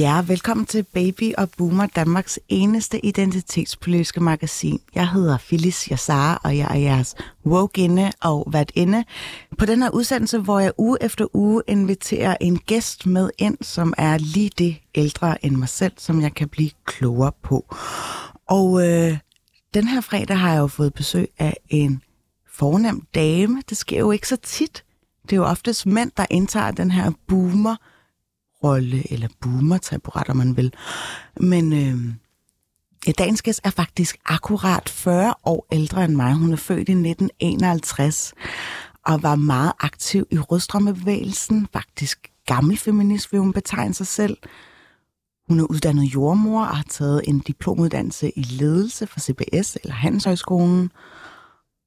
Ja, velkommen til Baby og Boomer, Danmarks eneste identitetspolitiske magasin. Jeg hedder Phyllis Yassar, og jeg er jeres woke og værtinde. på den her udsendelse, hvor jeg uge efter uge inviterer en gæst med ind, som er lige det ældre end mig selv, som jeg kan blive klogere på. Og øh, den her fredag har jeg jo fået besøg af en fornem dame. Det sker jo ikke så tit. Det er jo oftest mænd, der indtager den her boomer rolle eller boomer-taburet, om man vil. Men øh, ja, dagens gæst er faktisk akkurat 40 år ældre end mig. Hun er født i 1951 og var meget aktiv i rødstrømmebevægelsen. Faktisk gammel feminist vil hun betegne sig selv. Hun er uddannet jordmor og har taget en diplomuddannelse i ledelse fra CBS eller Handelshøjskolen.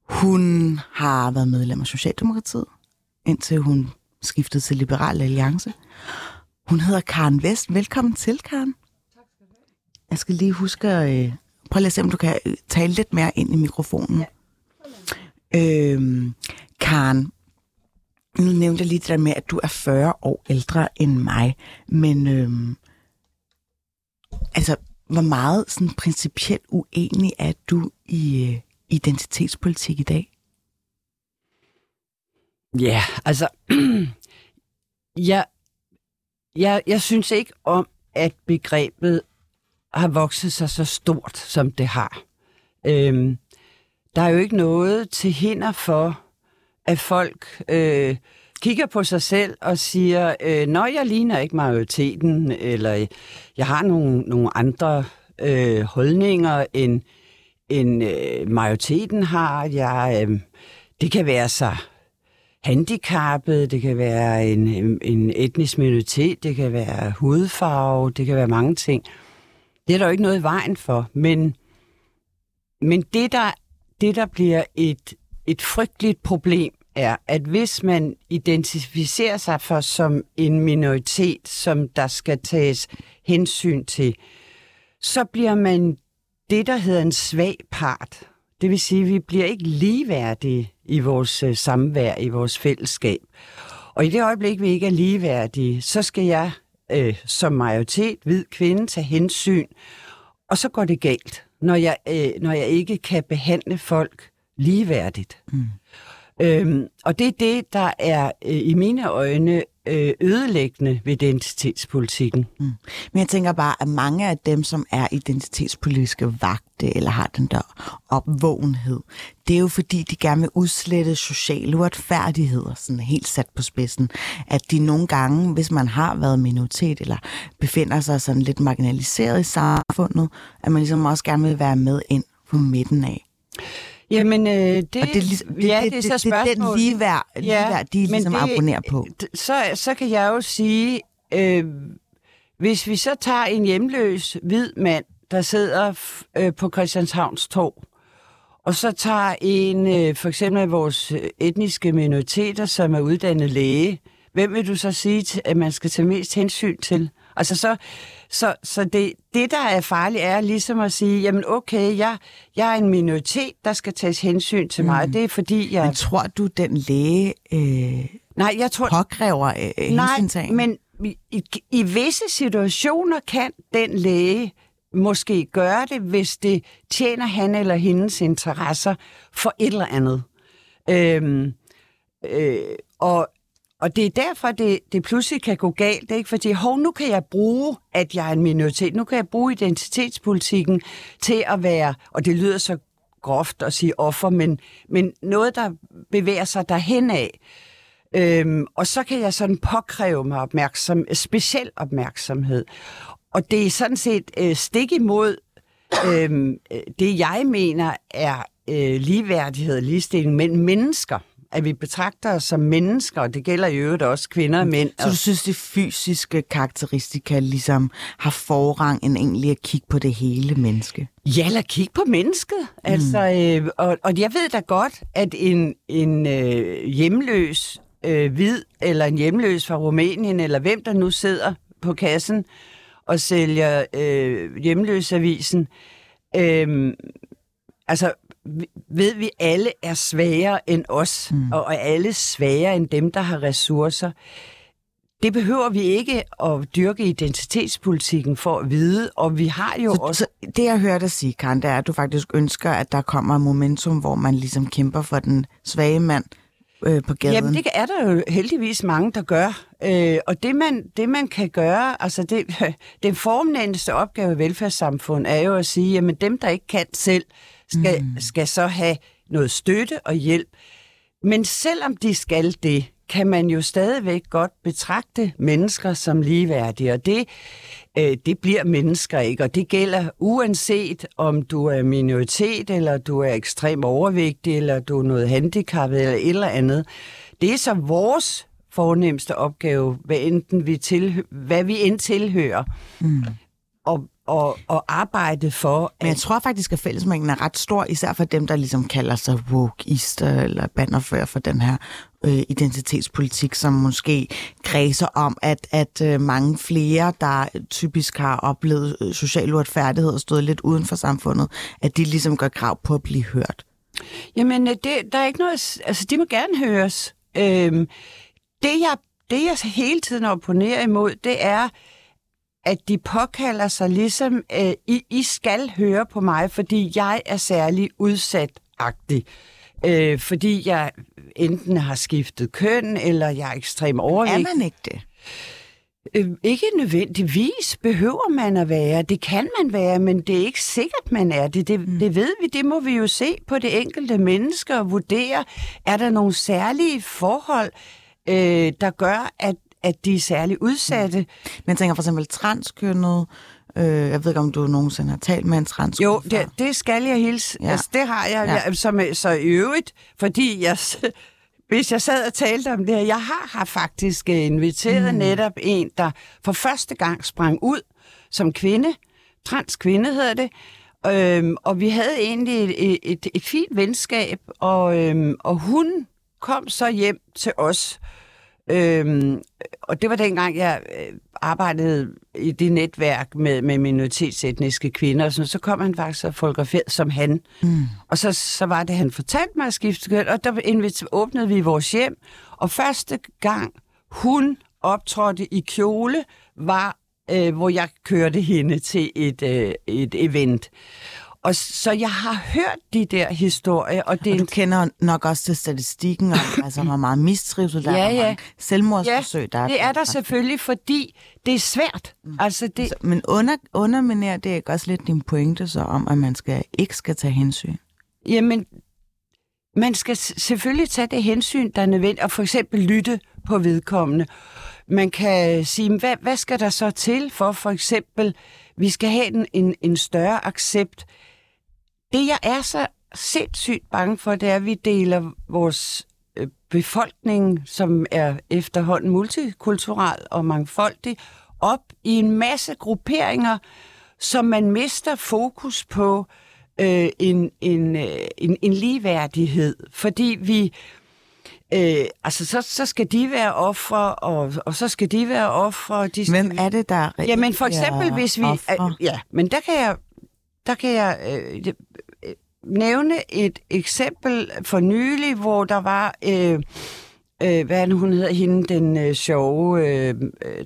Hun har været medlem af Socialdemokratiet, indtil hun skiftede til Liberal Alliance. Hun hedder Karen Vest. Velkommen til, Karen. Tak skal du have. Jeg skal lige huske at... Øh, prøv lige at se, om du kan øh, tale lidt mere ind i mikrofonen. Ja. Øhm, Karen, nu nævnte jeg lige det der med, at du er 40 år ældre end mig, men øhm, altså, hvor meget sådan principielt uenig er du i øh, identitetspolitik i dag? Ja, altså, jeg jeg, jeg synes ikke om, at begrebet har vokset sig så stort, som det har. Øhm, der er jo ikke noget til hinder for, at folk øh, kigger på sig selv og siger, øh, når jeg ligner ikke majoriteten, eller jeg har nogle, nogle andre øh, holdninger, end, end øh, majoriteten har. Jeg, øh, det kan være så handicappet, det kan være en, en etnisk minoritet, det kan være hudfarve, det kan være mange ting. Det er der jo ikke noget i vejen for, men, men det, der, det, der bliver et, et frygteligt problem, er, at hvis man identificerer sig for som en minoritet, som der skal tages hensyn til, så bliver man det, der hedder en svag part. Det vil sige, at vi bliver ikke ligeværdige i vores øh, samvær, i vores fællesskab. Og i det øjeblik, vi ikke er ligeværdige, så skal jeg øh, som majoritet, hvid kvinde, tage hensyn. Og så går det galt, når jeg, øh, når jeg ikke kan behandle folk ligeværdigt. Mm. Øhm, og det er det, der er øh, i mine øjne øh, ødelæggende ved identitetspolitikken. Mm. Men jeg tænker bare, at mange af dem, som er identitetspolitiske vagte, eller har den der opvågenhed, det er jo fordi, de gerne vil udslette sociale uretfærdigheder, sådan helt sat på spidsen. At de nogle gange, hvis man har været minoritet, eller befinder sig sådan lidt marginaliseret i samfundet, at man ligesom også gerne vil være med ind på midten af. Jamen, øh, det, og det, er ja, det, det, det, det, det er den ligeværd, ligeværd de ligesom det, abonnerer på. Så, så kan jeg jo sige, øh, hvis vi så tager en hjemløs hvid mand, der sidder øh, på Christianshavns Torv, og så tager en, øh, for eksempel af vores etniske minoriteter, som er uddannet læge, hvem vil du så sige, at man skal tage mest hensyn til? Altså så, så, så det, det, der er farligt, er ligesom at sige, jamen okay, jeg, jeg er en minoritet, der skal tages hensyn til mig. Mm. Det er fordi, jeg... Men tror du, den læge øh, nej, jeg tror, påkræver øh, Nej, men i, i, i visse situationer kan den læge måske gøre det, hvis det tjener han eller hendes interesser for et eller andet. Øhm, øh, og, og det er derfor, det, det pludselig kan gå galt. Det er ikke fordi, hov, nu kan jeg bruge, at jeg er en minoritet. Nu kan jeg bruge identitetspolitikken til at være, og det lyder så groft at sige offer, men, men noget, der bevæger sig derhen af. Øhm, og så kan jeg sådan påkræve mig opmærksom, speciel opmærksomhed. Og det er sådan set øh, stik imod øhm, øh, det, jeg mener er øh, ligeværdighed og ligestilling mellem mennesker at vi betragter os som mennesker, og det gælder i øvrigt også kvinder og mænd. Så du synes, de fysiske karakteristika ligesom har forrang end egentlig at kigge på det hele menneske? Ja, lad kigge på mennesket. Mm. Altså, øh, og, og jeg ved da godt, at en, en øh, hjemløs øh, hvid, eller en hjemløs fra Rumænien, eller hvem der nu sidder på kassen og sælger øh, hjemløsavisen, øh, altså ved vi alle er svagere end os, mm. og er alle svagere end dem, der har ressourcer. Det behøver vi ikke at dyrke identitetspolitikken for at vide, og vi har jo så, også... Så det, jeg hørte dig sige, Karen, det er, at du faktisk ønsker, at der kommer et momentum, hvor man ligesom kæmper for den svage mand øh, på gaden. Jamen, det er der jo heldigvis mange, der gør. Øh, og det man, det, man kan gøre, altså det, den formnændeste opgave i velfærdssamfund er jo at sige, jamen dem, der ikke kan selv, skal, mm. skal så have noget støtte og hjælp. Men selvom de skal det, kan man jo stadigvæk godt betragte mennesker som ligeværdige, og det, øh, det bliver mennesker ikke, og det gælder uanset om du er minoritet, eller du er ekstrem overvægtig, eller du er noget handicappet, eller et eller andet. Det er så vores fornemmeste opgave, hvad, enten vi til, hvad vi end tilhører. Mm og, og, og arbejde for... Men jeg tror faktisk, at fællesmængden er ret stor, især for dem, der ligesom kalder sig wokeister eller bannerfører for den her øh, identitetspolitik, som måske kredser om, at, at øh, mange flere, der typisk har oplevet øh, social uretfærdighed og stået lidt uden for samfundet, at de ligesom gør krav på at blive hørt. Jamen, øh, det, der er ikke noget... Altså, de må gerne høres. Øhm, det, jeg, det, jeg hele tiden opponerer imod, det er at de påkalder sig ligesom, øh, I, I skal høre på mig, fordi jeg er særlig udsat-agtig. Øh, fordi jeg enten har skiftet køn, eller jeg er ekstrem overvægtig. Er man ikke det? Øh, ikke nødvendigvis behøver man at være. Det kan man være, men det er ikke sikkert, man er det. Det, mm. det ved vi. Det må vi jo se på det enkelte menneske og vurdere. Er der nogle særlige forhold, øh, der gør, at at de er særligt udsatte. Mm. Men jeg tænker for eksempel transkønnet, øh, jeg ved ikke, om du nogensinde har talt med en transkønnet Jo, det, det skal jeg hilse. Ja. Altså, det har jeg, ja. jeg som, så i øvrigt, fordi jeg, hvis jeg sad og talte om det her, jeg har, har faktisk inviteret mm. netop en, der for første gang sprang ud som kvinde, transkvinde hedder det, øhm, og vi havde egentlig et, et, et fint venskab, og, øhm, og hun kom så hjem til os, Øhm, og det var dengang, jeg øh, arbejdede i det netværk med, med minoritetsetniske kvinder, og sådan, så kom han faktisk og fotograferet som han. Mm. Og så, så var det, han fortalte mig at skifte køn, og der åbnede vi vores hjem, og første gang hun optrådte i kjole, var, øh, hvor jeg kørte hende til et, øh, et event. Og så jeg har hørt de der historier. Og, det og du kender nok også til statistikken om, altså, hvor meget mistrivsel der ja, er, ja. mange selvmordsforsøg ja, der er. det er der selvfølgelig, fordi det er svært. Mm. Altså, det... Altså, men under, underminerer det ikke også lidt din pointe så om, at man skal, ikke skal tage hensyn? Jamen, man skal selvfølgelig tage det hensyn, der er nødvendigt, og for eksempel lytte på vedkommende. Man kan sige, hvad, hvad skal der så til for for eksempel, vi skal have en, en, en større accept det, jeg er så sindssygt bange for, det er, at vi deler vores øh, befolkning, som er efterhånden multikulturel og mangfoldig, op i en masse grupperinger, som man mister fokus på øh, en, en, øh, en, en ligeværdighed. Fordi vi... Øh, altså, så, så skal de være ofre, og, og så skal de være ofre. De skal... Hvem er det, der Jamen, for eksempel, hvis vi... Øh, ja, men der kan jeg, der kan jeg øh, nævne et eksempel for nylig, hvor der var... Øh, øh, hvad er hun hedder, hende, den øh, sjove, øh,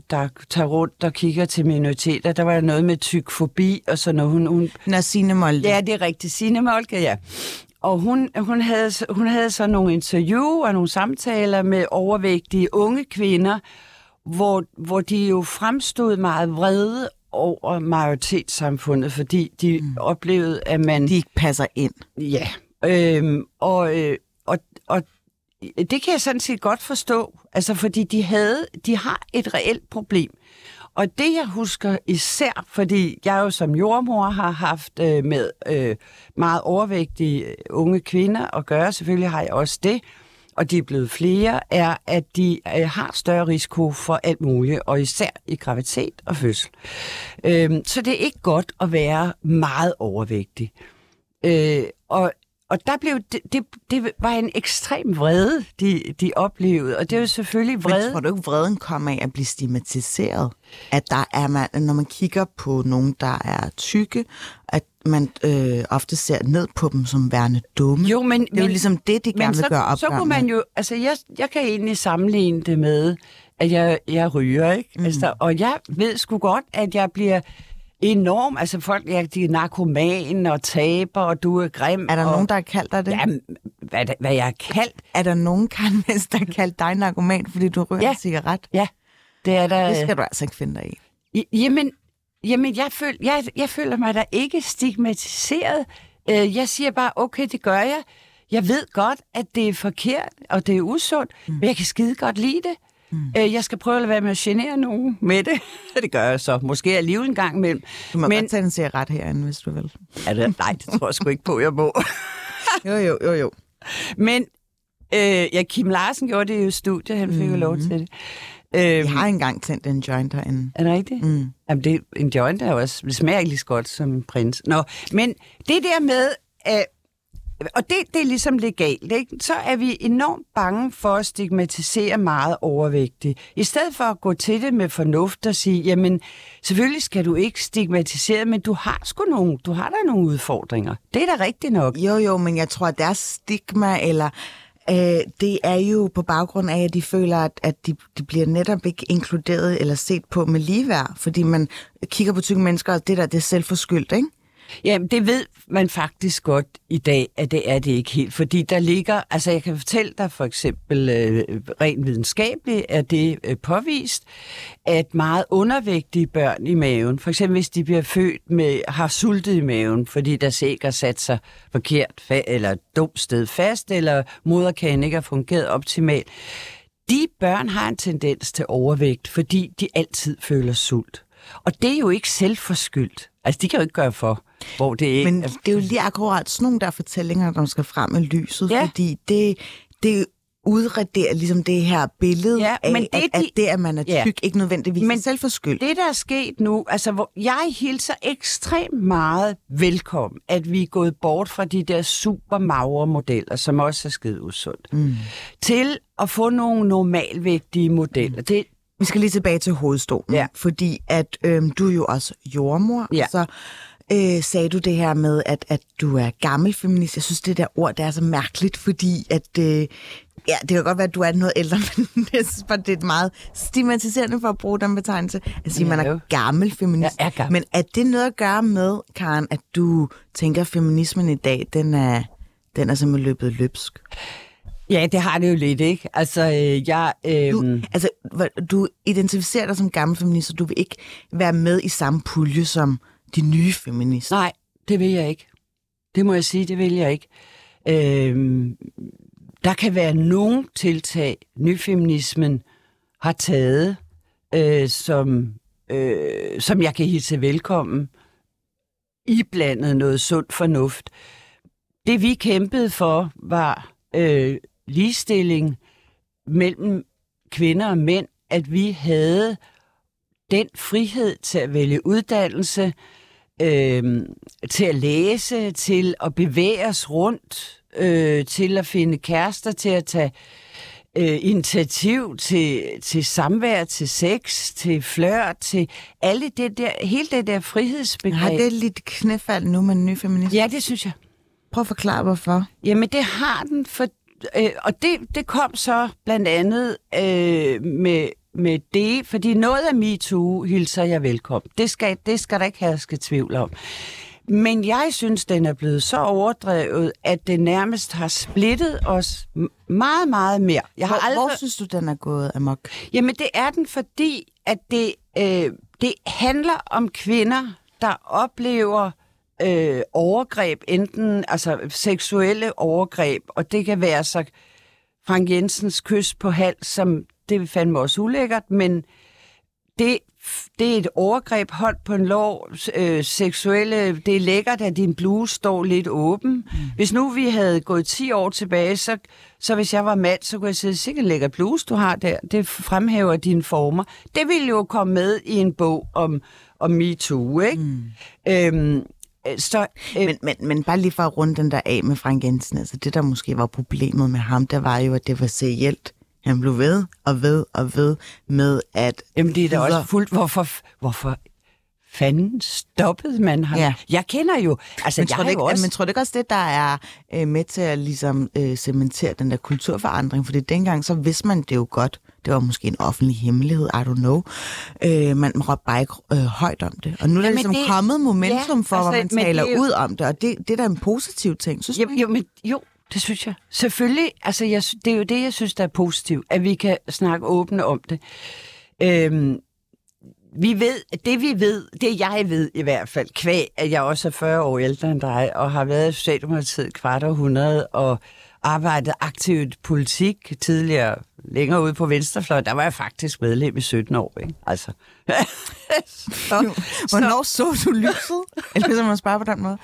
der tager rundt og kigger til minoriteter. Der var noget med tykfobi og sådan noget. Hun, hun... Nå, Signe Molke. Ja, det er rigtigt. Signe Molke, ja. Og hun, hun, havde, hun havde så nogle interview og nogle samtaler med overvægtige unge kvinder, hvor, hvor de jo fremstod meget vrede over majoritetssamfundet, fordi de mm. oplevede, at man... De ikke passer ind. Ja, øhm, og, øh, og, og det kan jeg sådan set godt forstå, altså fordi de havde, de har et reelt problem. Og det jeg husker især, fordi jeg jo som jordmor har haft øh, med øh, meget overvægtige unge kvinder at gøre, selvfølgelig har jeg også det, og de er blevet flere, er, at de øh, har større risiko for alt muligt, og især i graviditet og fødsel. Øhm, så det er ikke godt at være meget overvægtig. Øh, og og der blev det, det, det var en ekstrem vrede, de, de oplevede, og det er jo selvfølgelig vrede. Men tror du ikke, vreden kommer af at blive stigmatiseret? At der er man, når man kigger på nogen, der er tykke, at man øh, ofte ser ned på dem som værende dumme. Jo, men, det er jo men, ligesom det, de gerne vil så, gøre op så kunne man jo, altså jeg, jeg kan egentlig sammenligne det med, at jeg, jeg ryger, ikke? Mm. Altså, og jeg ved sgu godt, at jeg bliver enorm. Altså folk, ja, de er narkoman og taber, og du er grim. Er der og, nogen, der har kaldt dig det? Ja, hvad, hvad jeg har kaldt? Er der nogen, Karnes, der har kaldt dig narkoman, fordi du ryger Ja. en cigaret? Ja, det er der. Det skal du altså ikke finde dig. I- Jamen, jamen jeg, føl, jeg, jeg føler mig da ikke stigmatiseret. Øh, jeg siger bare, okay, det gør jeg. Jeg ved godt, at det er forkert, og det er usundt, mm. men jeg kan skide godt lide det. Mm. Øh, jeg skal prøve at lade være med at genere nogen med det. det gør jeg så. Måske alligevel en gang imellem. Du må Men- godt tage en cigaret herinde, hvis du vil. Er det? Nej, det tror jeg sgu ikke på, jeg må. Jo, jo, jo, jo. Men øh, ja, Kim Larsen gjorde det jo i studiet. Han fik mm. jo lov til det. Øh, Jeg har engang tændt en joint herinde. Er det rigtigt? Mm. Jamen, det, en joint er jo også, det smager ikke lige så godt som en prins. Nå, men det der med, øh, og det, det er ligesom legalt, ikke? så er vi enormt bange for at stigmatisere meget overvægtige. I stedet for at gå til det med fornuft og sige, jamen, selvfølgelig skal du ikke stigmatisere, men du har sgu nogle, du har der nogle udfordringer. Det er da rigtigt nok. Jo, jo, men jeg tror, at deres stigma, eller øh, det er jo på baggrund af, at de føler, at, at de, de bliver netop ikke inkluderet eller set på med ligeværd, fordi man kigger på tykke mennesker, og det der, det er selvforskyldt, ikke? Jamen, det ved man faktisk godt i dag, at det er det ikke helt. Fordi der ligger, altså jeg kan fortælle dig for eksempel, øh, rent videnskabeligt er det øh, påvist, at meget undervægtige børn i maven, for eksempel hvis de bliver født med, har sultet i maven, fordi der sikkert sat sig forkert, fa- eller dumt sted fast, eller moderkagen ikke har fungeret optimalt, de børn har en tendens til overvægt, fordi de altid føler sult. Og det er jo ikke selvforskyldt. Altså, de kan jo ikke gøre for, hvor det ikke Men det er jo lige akkurat sådan nogle der fortællinger, der skal frem med lyset, Ja. fordi det, det udraderer ligesom det her billede Ja, af, men det er at, at de- det, at man er Ja. tyk, ikke nødvendigvis Men er selvforskyldt. det, der er sket nu, altså hvor jeg hilser ekstremt meget velkommen, at vi er gået bort fra de der super magre modeller, som også er skide usundt, mm. til at få nogle normalvægtige modeller. Det, Vi skal lige tilbage til hovedstolen, Ja. fordi at øhm, du er jo også jordmor, Ja. så øh, sagde du det her med, at, at du er gammel feminist. Jeg synes, det der ord, det er så mærkeligt, fordi at... Øh, Ja, det kan godt være, at du er noget ældre, men jeg synes bare, det er meget stigmatiserende for at bruge den betegnelse. At sige, at man er gammel feminist. Jeg er gammel. Men er det noget at gøre med, Karen, at du tænker, at feminismen i dag, den er, den er simpelthen løbet løbsk? Ja, det har det jo lidt, ikke? Altså, øh, jeg... Øh, Du, altså, hvor- du identificerer dig som gammel feminist, og du vil ikke være med i samme pulje som de nye feminister. Nej, det vil jeg ikke. Det må jeg sige, det vil jeg ikke. Øhm, der kan være nogle tiltag, nyfeminismen har taget, øh, som, øh, som jeg kan hilse velkommen, iblandet noget sund fornuft. Det vi kæmpede for var øh, ligestilling mellem kvinder og mænd, at vi havde den frihed til at vælge uddannelse, øh, til at læse, til at bevæge os rundt, øh, til at finde kærester, til at tage øh, initiativ til, til samvær, til sex, til flørt, til alle det der, hele det der frihedsbegreb. Har det lidt knæfald nu med den nye feminist? Ja, det synes jeg. Prøv at forklare, hvorfor. Jamen, det har den, for, øh, og det, det kom så blandt andet øh, med, med det, fordi noget af MeToo hilser jeg velkommen. Det skal, det skal der ikke herske tvivl om. Men jeg synes, den er blevet så overdrevet, at det nærmest har splittet os meget, meget mere. Jeg har Hvor, aldrig... hvor synes du, den er gået amok? Jamen, det er den, fordi at det, øh, det handler om kvinder, der oplever øh, overgreb, enten altså seksuelle overgreb, og det kan være så Frank Jensens kys på hals, som det fandme også ulækkert, men det, det er et overgreb, hold på en lov, øh, seksuelle, det er lækkert, at din bluse står lidt åben. Mm. Hvis nu vi havde gået 10 år tilbage, så, så hvis jeg var mand, så kunne jeg sige, sikkert lækker bluse, du har der, det fremhæver dine former. Det ville jo komme med i en bog om, om MeToo, ikke? Mm. Øhm, så, øh, men, men, men bare lige for at runde den der af med Frank Jensen, altså det der måske var problemet med ham, der var jo, at det var serielt. Han blev ved og ved og ved med at... Jamen det er da også fuldt... Hvorfor, hvorfor fanden stoppede man ham? Ja. Jeg kender jo... Altså, men, jeg tror det ikke, også... men tror du ikke også det, der er øh, med til at ligesom øh, cementere den der kulturforandring? Fordi dengang, så vidste man det jo godt. Det var måske en offentlig hemmelighed, I don't know. Øh, man råbte bare ikke øh, højt om det. Og nu er der ligesom det, kommet momentum ja, for, altså, hvor man taler jo... ud om det, og det, det er da en positiv ting, synes jo, jo, men, jo, det synes jeg. Selvfølgelig, altså jeg, det er jo det, jeg synes, der er positivt, at vi kan snakke åbent om det. Øhm, vi ved, det vi ved, det jeg ved i hvert fald, kvæg, at jeg også er 40 år ældre end dig, og har været i Socialdemokratiet kvart århundrede, og arbejdet aktivt politik tidligere, længere ude på Venstrefløjen, der var jeg faktisk medlem i 17 år, ikke? Altså. så, Hvornår så, du lyset? Eller hvis man spørger på den måde.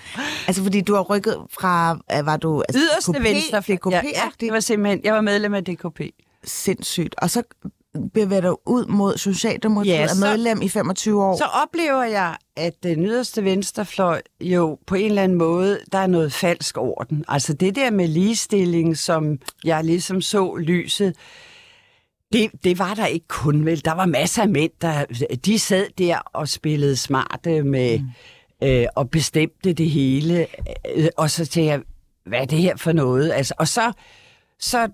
Altså, fordi du har rykket fra, var du... Altså, Yderste DKP, Venstrefløj. DKP, ja, ja, det var simpelthen, jeg var medlem af DKP. Sindssygt. Og så bevæger dig ud mod Socialdemokratiet ja, så, og medlem i 25 år. Så oplever jeg, at den yderste venstrefløj jo på en eller anden måde, der er noget falsk over den. Altså det der med ligestilling, som jeg ligesom så lyset, det, det var der ikke kun vel. Der var masser af mænd, der de sad der og spillede smarte med mm. øh, og bestemte det hele. Øh, og så tænkte jeg, hvad er det her for noget? Altså, og så så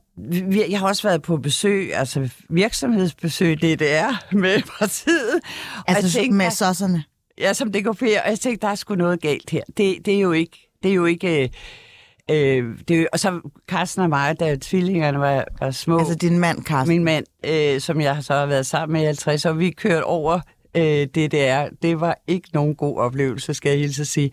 jeg har også været på besøg, altså virksomhedsbesøg, det det er med partiet. Altså jeg tænkte, med såserne? Ja, som det går på og jeg tænkte, der er sgu noget galt her. Det, det er jo ikke, det er jo ikke, øh, øh det er, og så Carsten og mig, da tvillingerne var, var små. Altså din mand, Carsten? Min mand, øh, som jeg så har været sammen med i 50 år, vi kørte over øh, DDR. Det var ikke nogen god oplevelse, skal jeg hilse at sige.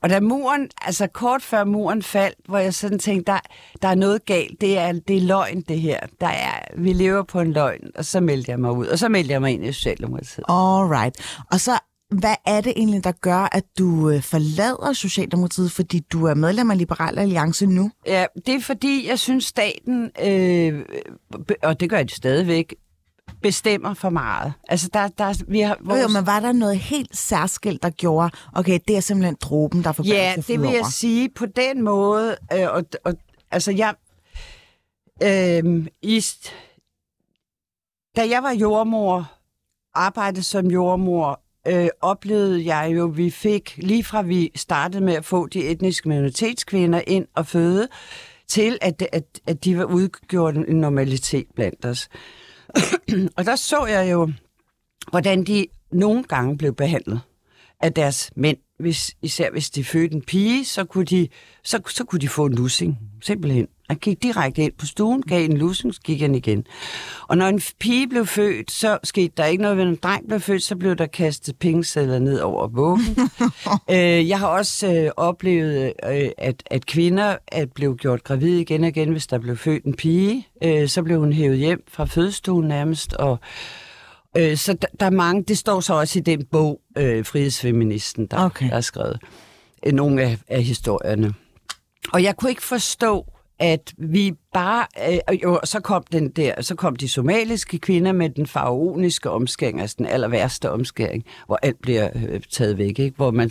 Og da muren, altså kort før muren faldt, hvor jeg sådan tænkte, der, der er noget galt, det er, det er løgn det her. Der er, vi lever på en løgn, og så meldte jeg mig ud, og så meldte jeg mig ind i Socialdemokratiet. right. Og så hvad er det egentlig, der gør, at du øh, forlader Socialdemokratiet, fordi du er medlem af Liberal Alliance nu? Ja, det er fordi, jeg synes, staten, øh, og det gør de stadigvæk, bestemmer for meget. Altså, der, der, vi har vores... jo, men var der noget helt særskilt, der gjorde, okay, det er simpelthen dråben, der får Ja, det vil jeg sige på den måde. Øh, og, og, altså, jeg... Øh, i, da jeg var jordmor, arbejdede som jordmor, øh, oplevede jeg jo, vi fik, lige fra vi startede med at få de etniske minoritetskvinder ind og føde, til at, at, at de var udgjort en normalitet blandt os. og der så jeg jo, hvordan de nogle gange blev behandlet af deres mænd. Hvis, især hvis de fødte en pige, så kunne de, så, så kunne de få en lussing, simpelthen. Han gik direkte ind på stuen, gav en lussing, så gik han igen. Og når en pige blev født, så skete der ikke noget. Når en dreng blev født, så blev der kastet pengesedler ned over vuggen. øh, jeg har også øh, oplevet, øh, at, at kvinder at blev gjort gravide igen og igen, hvis der blev født en pige. Øh, så blev hun hævet hjem fra fødestuen nærmest, og Øh, så der, der er mange, det står så også i den bog, øh, Frihedsfeministen, der, okay. der er skrevet øh, nogle af, af historierne. Og jeg kunne ikke forstå, at vi bare... Øh, jo, så kom, den der, så kom de somaliske kvinder med den faraoniske omskæring, altså den aller værste omskæring, hvor alt bliver øh, taget væk, ikke? Hvor man,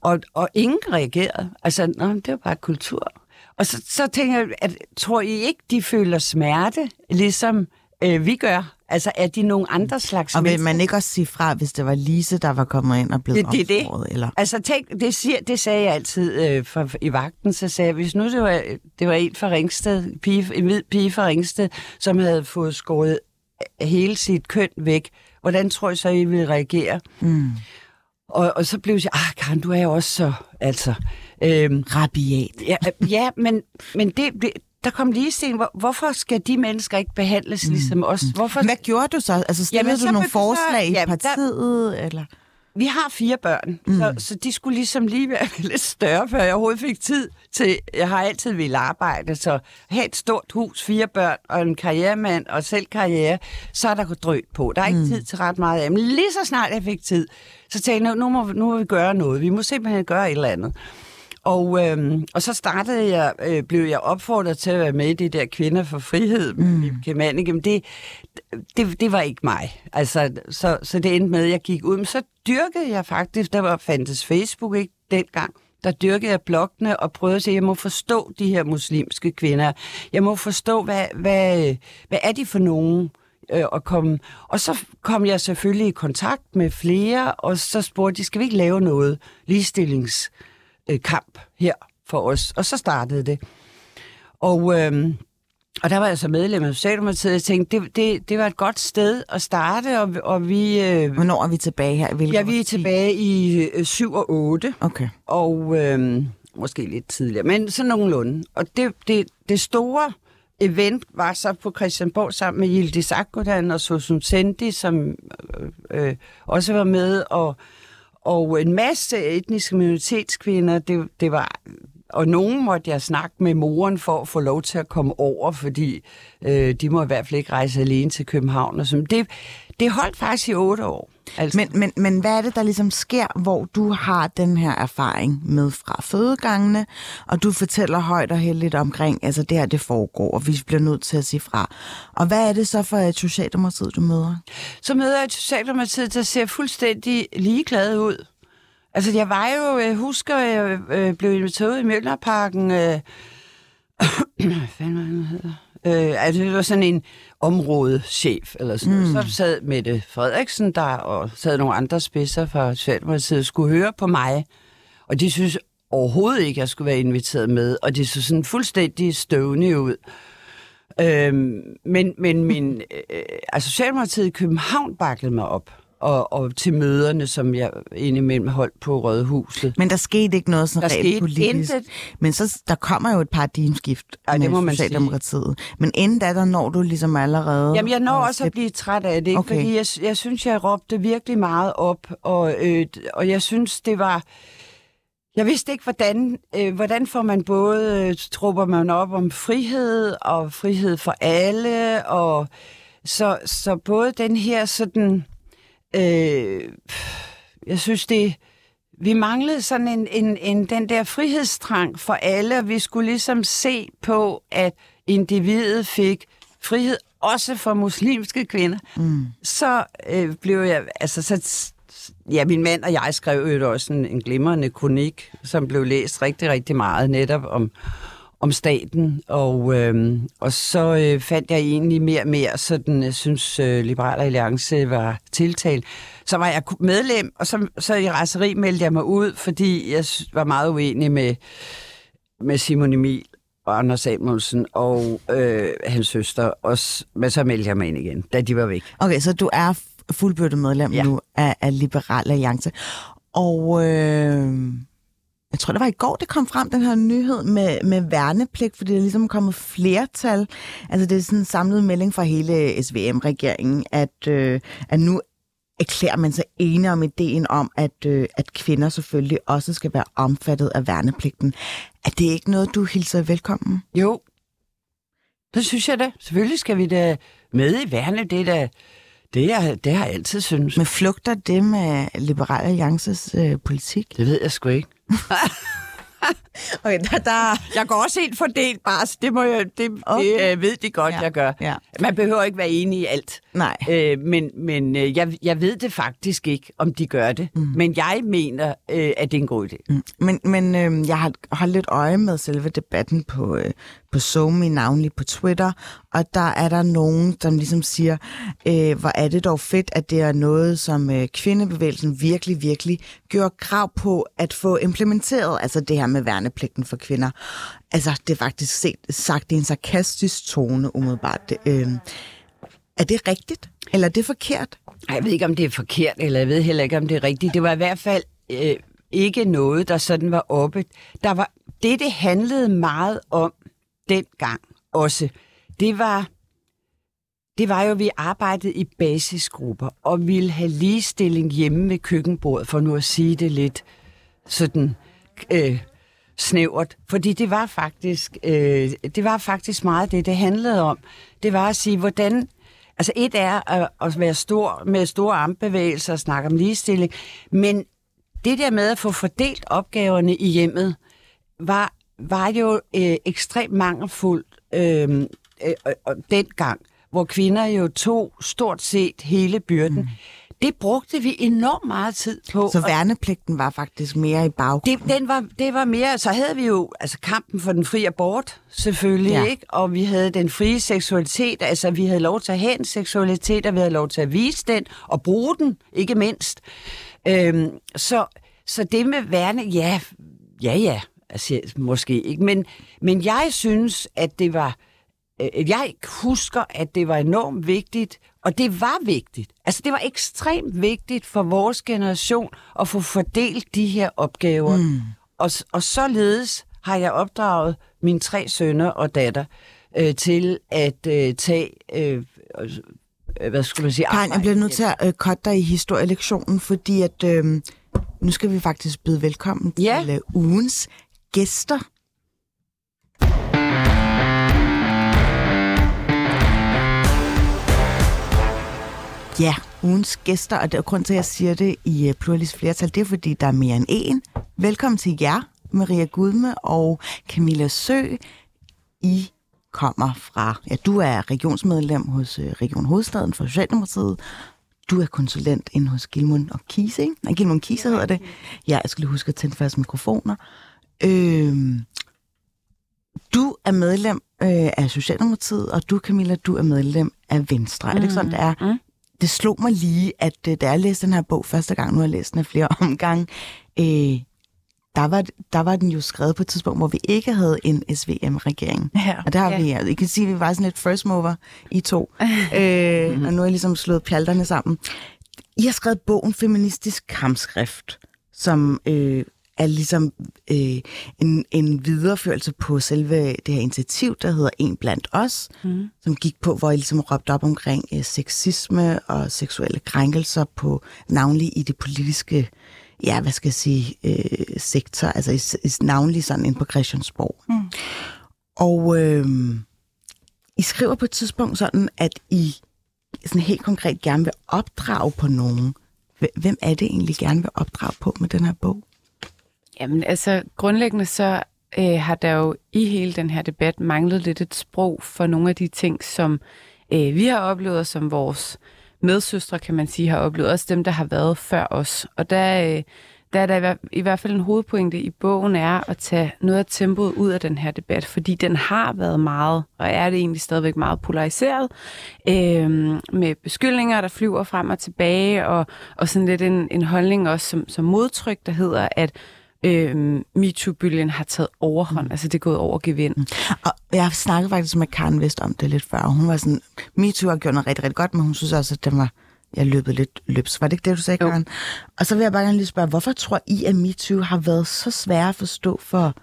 og, og ingen reagerede. Altså, nå, det var bare kultur. Og så, så tænker jeg, at, tror I ikke, de føler smerte, ligesom øh, vi gør? Altså, er de nogle andre slags Og vil man ikke også sige fra, hvis det var Lise, der var kommet ind og blevet det, det, det. Eller? Altså, tænk, det, siger, det sagde jeg altid øh, for, i vagten, så sagde jeg, hvis nu det var, det var en fra Ringsted, pige, en hvid pige fra Ringsted, som havde fået skåret hele sit køn væk, hvordan tror jeg så, I ville reagere? Mm. Og, og så blev jeg, ah, Karen, du er jo også så, altså... Øhm, Rabiat. Ja, ja men, men det, det, der kom ligestilling. Hvor, hvorfor skal de mennesker ikke behandles mm. ligesom os? Hvorfor... Hvad gjorde du så? Altså stillede Jamen, du nogle forslag så, i partiet? Der, eller? vi har fire børn, mm. så, så de skulle ligesom lige være lidt større, før jeg overhovedet fik tid til... Jeg har altid ville arbejde, så have et stort hus, fire børn og en karrieremand og selv karriere, så er der drøt på. Der er ikke mm. tid til ret meget af. Men lige så snart jeg fik tid, så tænkte jeg, nu må, nu må vi gøre noget. Vi må simpelthen gøre et eller andet. Og, øhm, og så startede jeg, øh, blev jeg opfordret til at være med i det der Kvinder for Frihed. Mm. Men det, det, det var ikke mig. Altså, så, så det endte med, at jeg gik ud. Men så dyrkede jeg faktisk, der var fandtes Facebook ikke dengang, der dyrkede jeg bloggene og prøvede at se, at jeg må forstå de her muslimske kvinder. Jeg må forstå, hvad, hvad, hvad er de for nogen? Øh, og, komme. og så kom jeg selvfølgelig i kontakt med flere, og så spurgte de, skal vi ikke lave noget ligestillingskamp her for os? Og så startede det. Og, øhm, og der var jeg så medlem af Socialdemokratiet, og jeg tænkte, det, det, det var et godt sted at starte, og, og vi... Øh, Hvornår er vi tilbage her? Hvilke ja, vi er tilbage i øh, 7 og 8. Okay. Og øh, måske lidt tidligere, men så nogenlunde. Og det, det, det store event var så på Christianborg sammen med Yildiz Akkodan og Susun Sendi, som øh, øh, også var med, og, og en masse etniske minoritetskvinder. Det, det var og nogen måtte jeg snakke med moren for at få lov til at komme over, fordi øh, de må i hvert fald ikke rejse alene til København. Og sådan. Det, det holdt faktisk i otte år. Altså. Men, men, men hvad er det, der ligesom sker, hvor du har den her erfaring med fra fødegangene, og du fortæller højt og heldigt omkring, altså det her, det foregår, og vi bliver nødt til at sige fra. Og hvad er det så for et Socialdemokratiet, du møder? Så møder jeg et Socialdemokratiet, der ser fuldstændig ligeglad ud. Altså, jeg var jo, jeg husker, jeg øh, blev inviteret ud i Møllerparken. Øh, hvad fanden det, Øh, altså, det var sådan en områdeschef, eller sådan mm. Så sad Mette Frederiksen der, og sad nogle andre spidser fra Socialdemokratiet, skulle høre på mig. Og de synes overhovedet ikke, jeg skulle være inviteret med. Og de så sådan fuldstændig støvende ud. Øhm, men men min, øh, altså Socialdemokratiet i København bakkede mig op og, og til møderne, som jeg indimellem holdt på Rødhuset. Men der skete ikke noget sådan rent politisk. Intet. Men så der kommer jo et paradigmskift Ej, det må man Socialdemokratiet. Sige. Men inden da, der når du ligesom allerede... Jamen, jeg når også at blive træt af det, ikke? Okay. fordi jeg, jeg synes, jeg råbte virkelig meget op, og, øh, og jeg synes, det var... Jeg vidste ikke, hvordan, øh, hvordan får man både, øh, trupper man op om frihed, og frihed for alle, og så, så både den her sådan Øh, jeg synes, det... Vi manglede sådan en, en, en, den der frihedstrang for alle, og vi skulle ligesom se på, at individet fik frihed, også for muslimske kvinder. Mm. Så øh, blev jeg... Altså, så, ja, min mand og jeg skrev jo også en, en glimrende kronik, som blev læst rigtig, rigtig meget netop om, om staten, og, øh, og så øh, fandt jeg egentlig mere og mere sådan, jeg synes, øh, Liberal Alliance var tiltalt. Så var jeg medlem, og så, så i raseri meldte jeg mig ud, fordi jeg var meget uenig med, med Simon Emil og Anders Samuelsen og øh, hans søster, og, men så meldte jeg mig ind igen, da de var væk. Okay, så du er fuldbyrdet medlem ja. nu af, af Liberal Alliance. Og... Øh jeg tror, det var i går, det kom frem, den her nyhed med, med værnepligt, fordi der ligesom er ligesom kommet flertal. Altså det er sådan en samlet melding fra hele SVM-regeringen, at, øh, at nu erklærer man sig enige om ideen om, at, øh, at kvinder selvfølgelig også skal være omfattet af værnepligten. Er det ikke noget, du hilser velkommen? Jo, det synes jeg da. Selvfølgelig skal vi da med i værne. Det, der, det, er, det har jeg altid synes. Men flugter det med Liberal Alliances øh, politik? Det ved jeg sgu ikke. okay, der, der... Jeg går også helt fordelt bars. Det, må jeg, det, okay. det øh, ved de godt, ja. jeg gør. Ja. Man behøver ikke være enig i alt. Nej. Øh, men men øh, jeg, jeg ved det faktisk ikke, om de gør det. Mm. Men jeg mener, øh, at det er en god idé. Mm. Men, men øh, jeg har holdt lidt øje med selve debatten på, øh, på SoMe, navnlig på Twitter, og der er der nogen, som ligesom siger, øh, hvor er det dog fedt, at det er noget, som øh, kvindebevægelsen virkelig, virkelig gør krav på at få implementeret, altså det her med værnepligten for kvinder. Altså, det er faktisk set, sagt i en sarkastisk tone, umiddelbart. Øh, er det rigtigt, eller er det forkert? Jeg ved ikke, om det er forkert, eller jeg ved heller ikke, om det er rigtigt. Det var i hvert fald øh, ikke noget, der sådan var oppe. Der var, det, det handlede meget om dengang også, det var, det var jo, at vi arbejdede i basisgrupper og ville have ligestilling hjemme ved køkkenbordet, for nu at sige det lidt sådan øh, snævert. Fordi det var faktisk, øh, det var faktisk meget det, det handlede om. Det var at sige, hvordan Altså et er at, at være stor med store armbevægelser og snakke om ligestilling, men det der med at få fordelt opgaverne i hjemmet, var, var jo øh, ekstremt mangelfuldt øh, øh, øh, dengang, hvor kvinder jo tog stort set hele byrden. Mm. Det brugte vi enormt meget tid på. Så værnepligten var faktisk mere i baggrunden? Det, den var, det var mere, så havde vi jo altså kampen for den frie abort, selvfølgelig, ja. ikke? Og vi havde den frie seksualitet, altså vi havde lov til at have en seksualitet, og vi havde lov til at vise den, og bruge den, ikke mindst. Øhm, så, så det med værne, ja, ja, ja, altså, måske ikke, men, men jeg synes, at det var, øh, jeg husker, at det var enormt vigtigt, og det var vigtigt. Altså, det var ekstremt vigtigt for vores generation at få fordelt de her opgaver. Mm. Og, og således har jeg opdraget mine tre sønner og datter øh, til at øh, tage... Øh, øh, hvad skulle man sige? Karin, jeg bliver nødt til at øh, cutte dig i historielektionen, fordi at øh, nu skal vi faktisk byde velkommen Ja. til øh, ugens gæster. Ja, ugens gæster, og det er grund til, at jeg siger det i uh, pluralis flertal, det er fordi, der er mere end en. Velkommen til jer, Maria Gudme og Camilla Sø. I kommer fra, ja, du er regionsmedlem hos uh, Region Hovedstaden for Socialdemokratiet. Du er konsulent inde hos Gilmund og Kise, ikke? Nej, Gilmund Kise hedder det. Ja, jeg skal lige huske at tænde fast mikrofoner. Øhm, du er medlem øh, af Socialdemokratiet, og du, Camilla, du er medlem af Venstre. Mm. Er det ikke sådan, det er? Mm. Det slog mig lige, at øh, da jeg læste den her bog første gang, nu har jeg læst den af flere omgange, øh, der, var, der var den jo skrevet på et tidspunkt, hvor vi ikke havde en SVM-regering. Ja. Og der har Ja. vi. I kan sige, at vi var sådan lidt first mover, I to. øh, og nu har jeg ligesom slået pjalterne sammen. I har skrevet bogen Feministisk Kampskrift, som øh, er ligesom øh, en, en videreførelse på selve det her initiativ, der hedder En blandt os, mm. som gik på, hvor I ligesom råbte op omkring øh, sexisme og seksuelle krænkelser på navnlig i det politiske, ja, hvad skal jeg sige, øh, sektor, altså i, i, navnlig sådan ind på Christiansborg. Mm. Og øh, I skriver på et tidspunkt sådan, at I sådan helt konkret gerne vil opdrage på nogen. Hv- Hvem er det egentlig gerne vil opdrage på med den her bog? Jamen altså, grundlæggende så øh, har der jo i hele den her debat manglet lidt et sprog for nogle af de ting, som øh, vi har oplevet, som vores medsøstre, kan man sige, har oplevet. Også dem, der har været før os. Og der, øh, der er der i hvert- i hvert fald en hovedpointe i bogen er at tage noget af tempoet ud af den her debat, fordi den har været meget, og er det egentlig stadigvæk meget polariseret, øh, med beskyldninger, der flyver frem og tilbage, og, og sådan lidt en, en holdning også som, som modtryk, der hedder, at øh, MeToo-bølgen har taget overhånd, mm. altså det er gået over gevind. Mm. Og jeg snakkede faktisk med Karen Vest om det lidt før, hun var sådan, MeToo har gjort noget rigtig, rigtig godt, men hun synes også, at den var, jeg løbet lidt løbs. Var det ikke det, du sagde, Jo. Karen? Og så vil jeg bare gerne lige spørge, hvorfor tror I, at MeToo har været så svær at forstå for,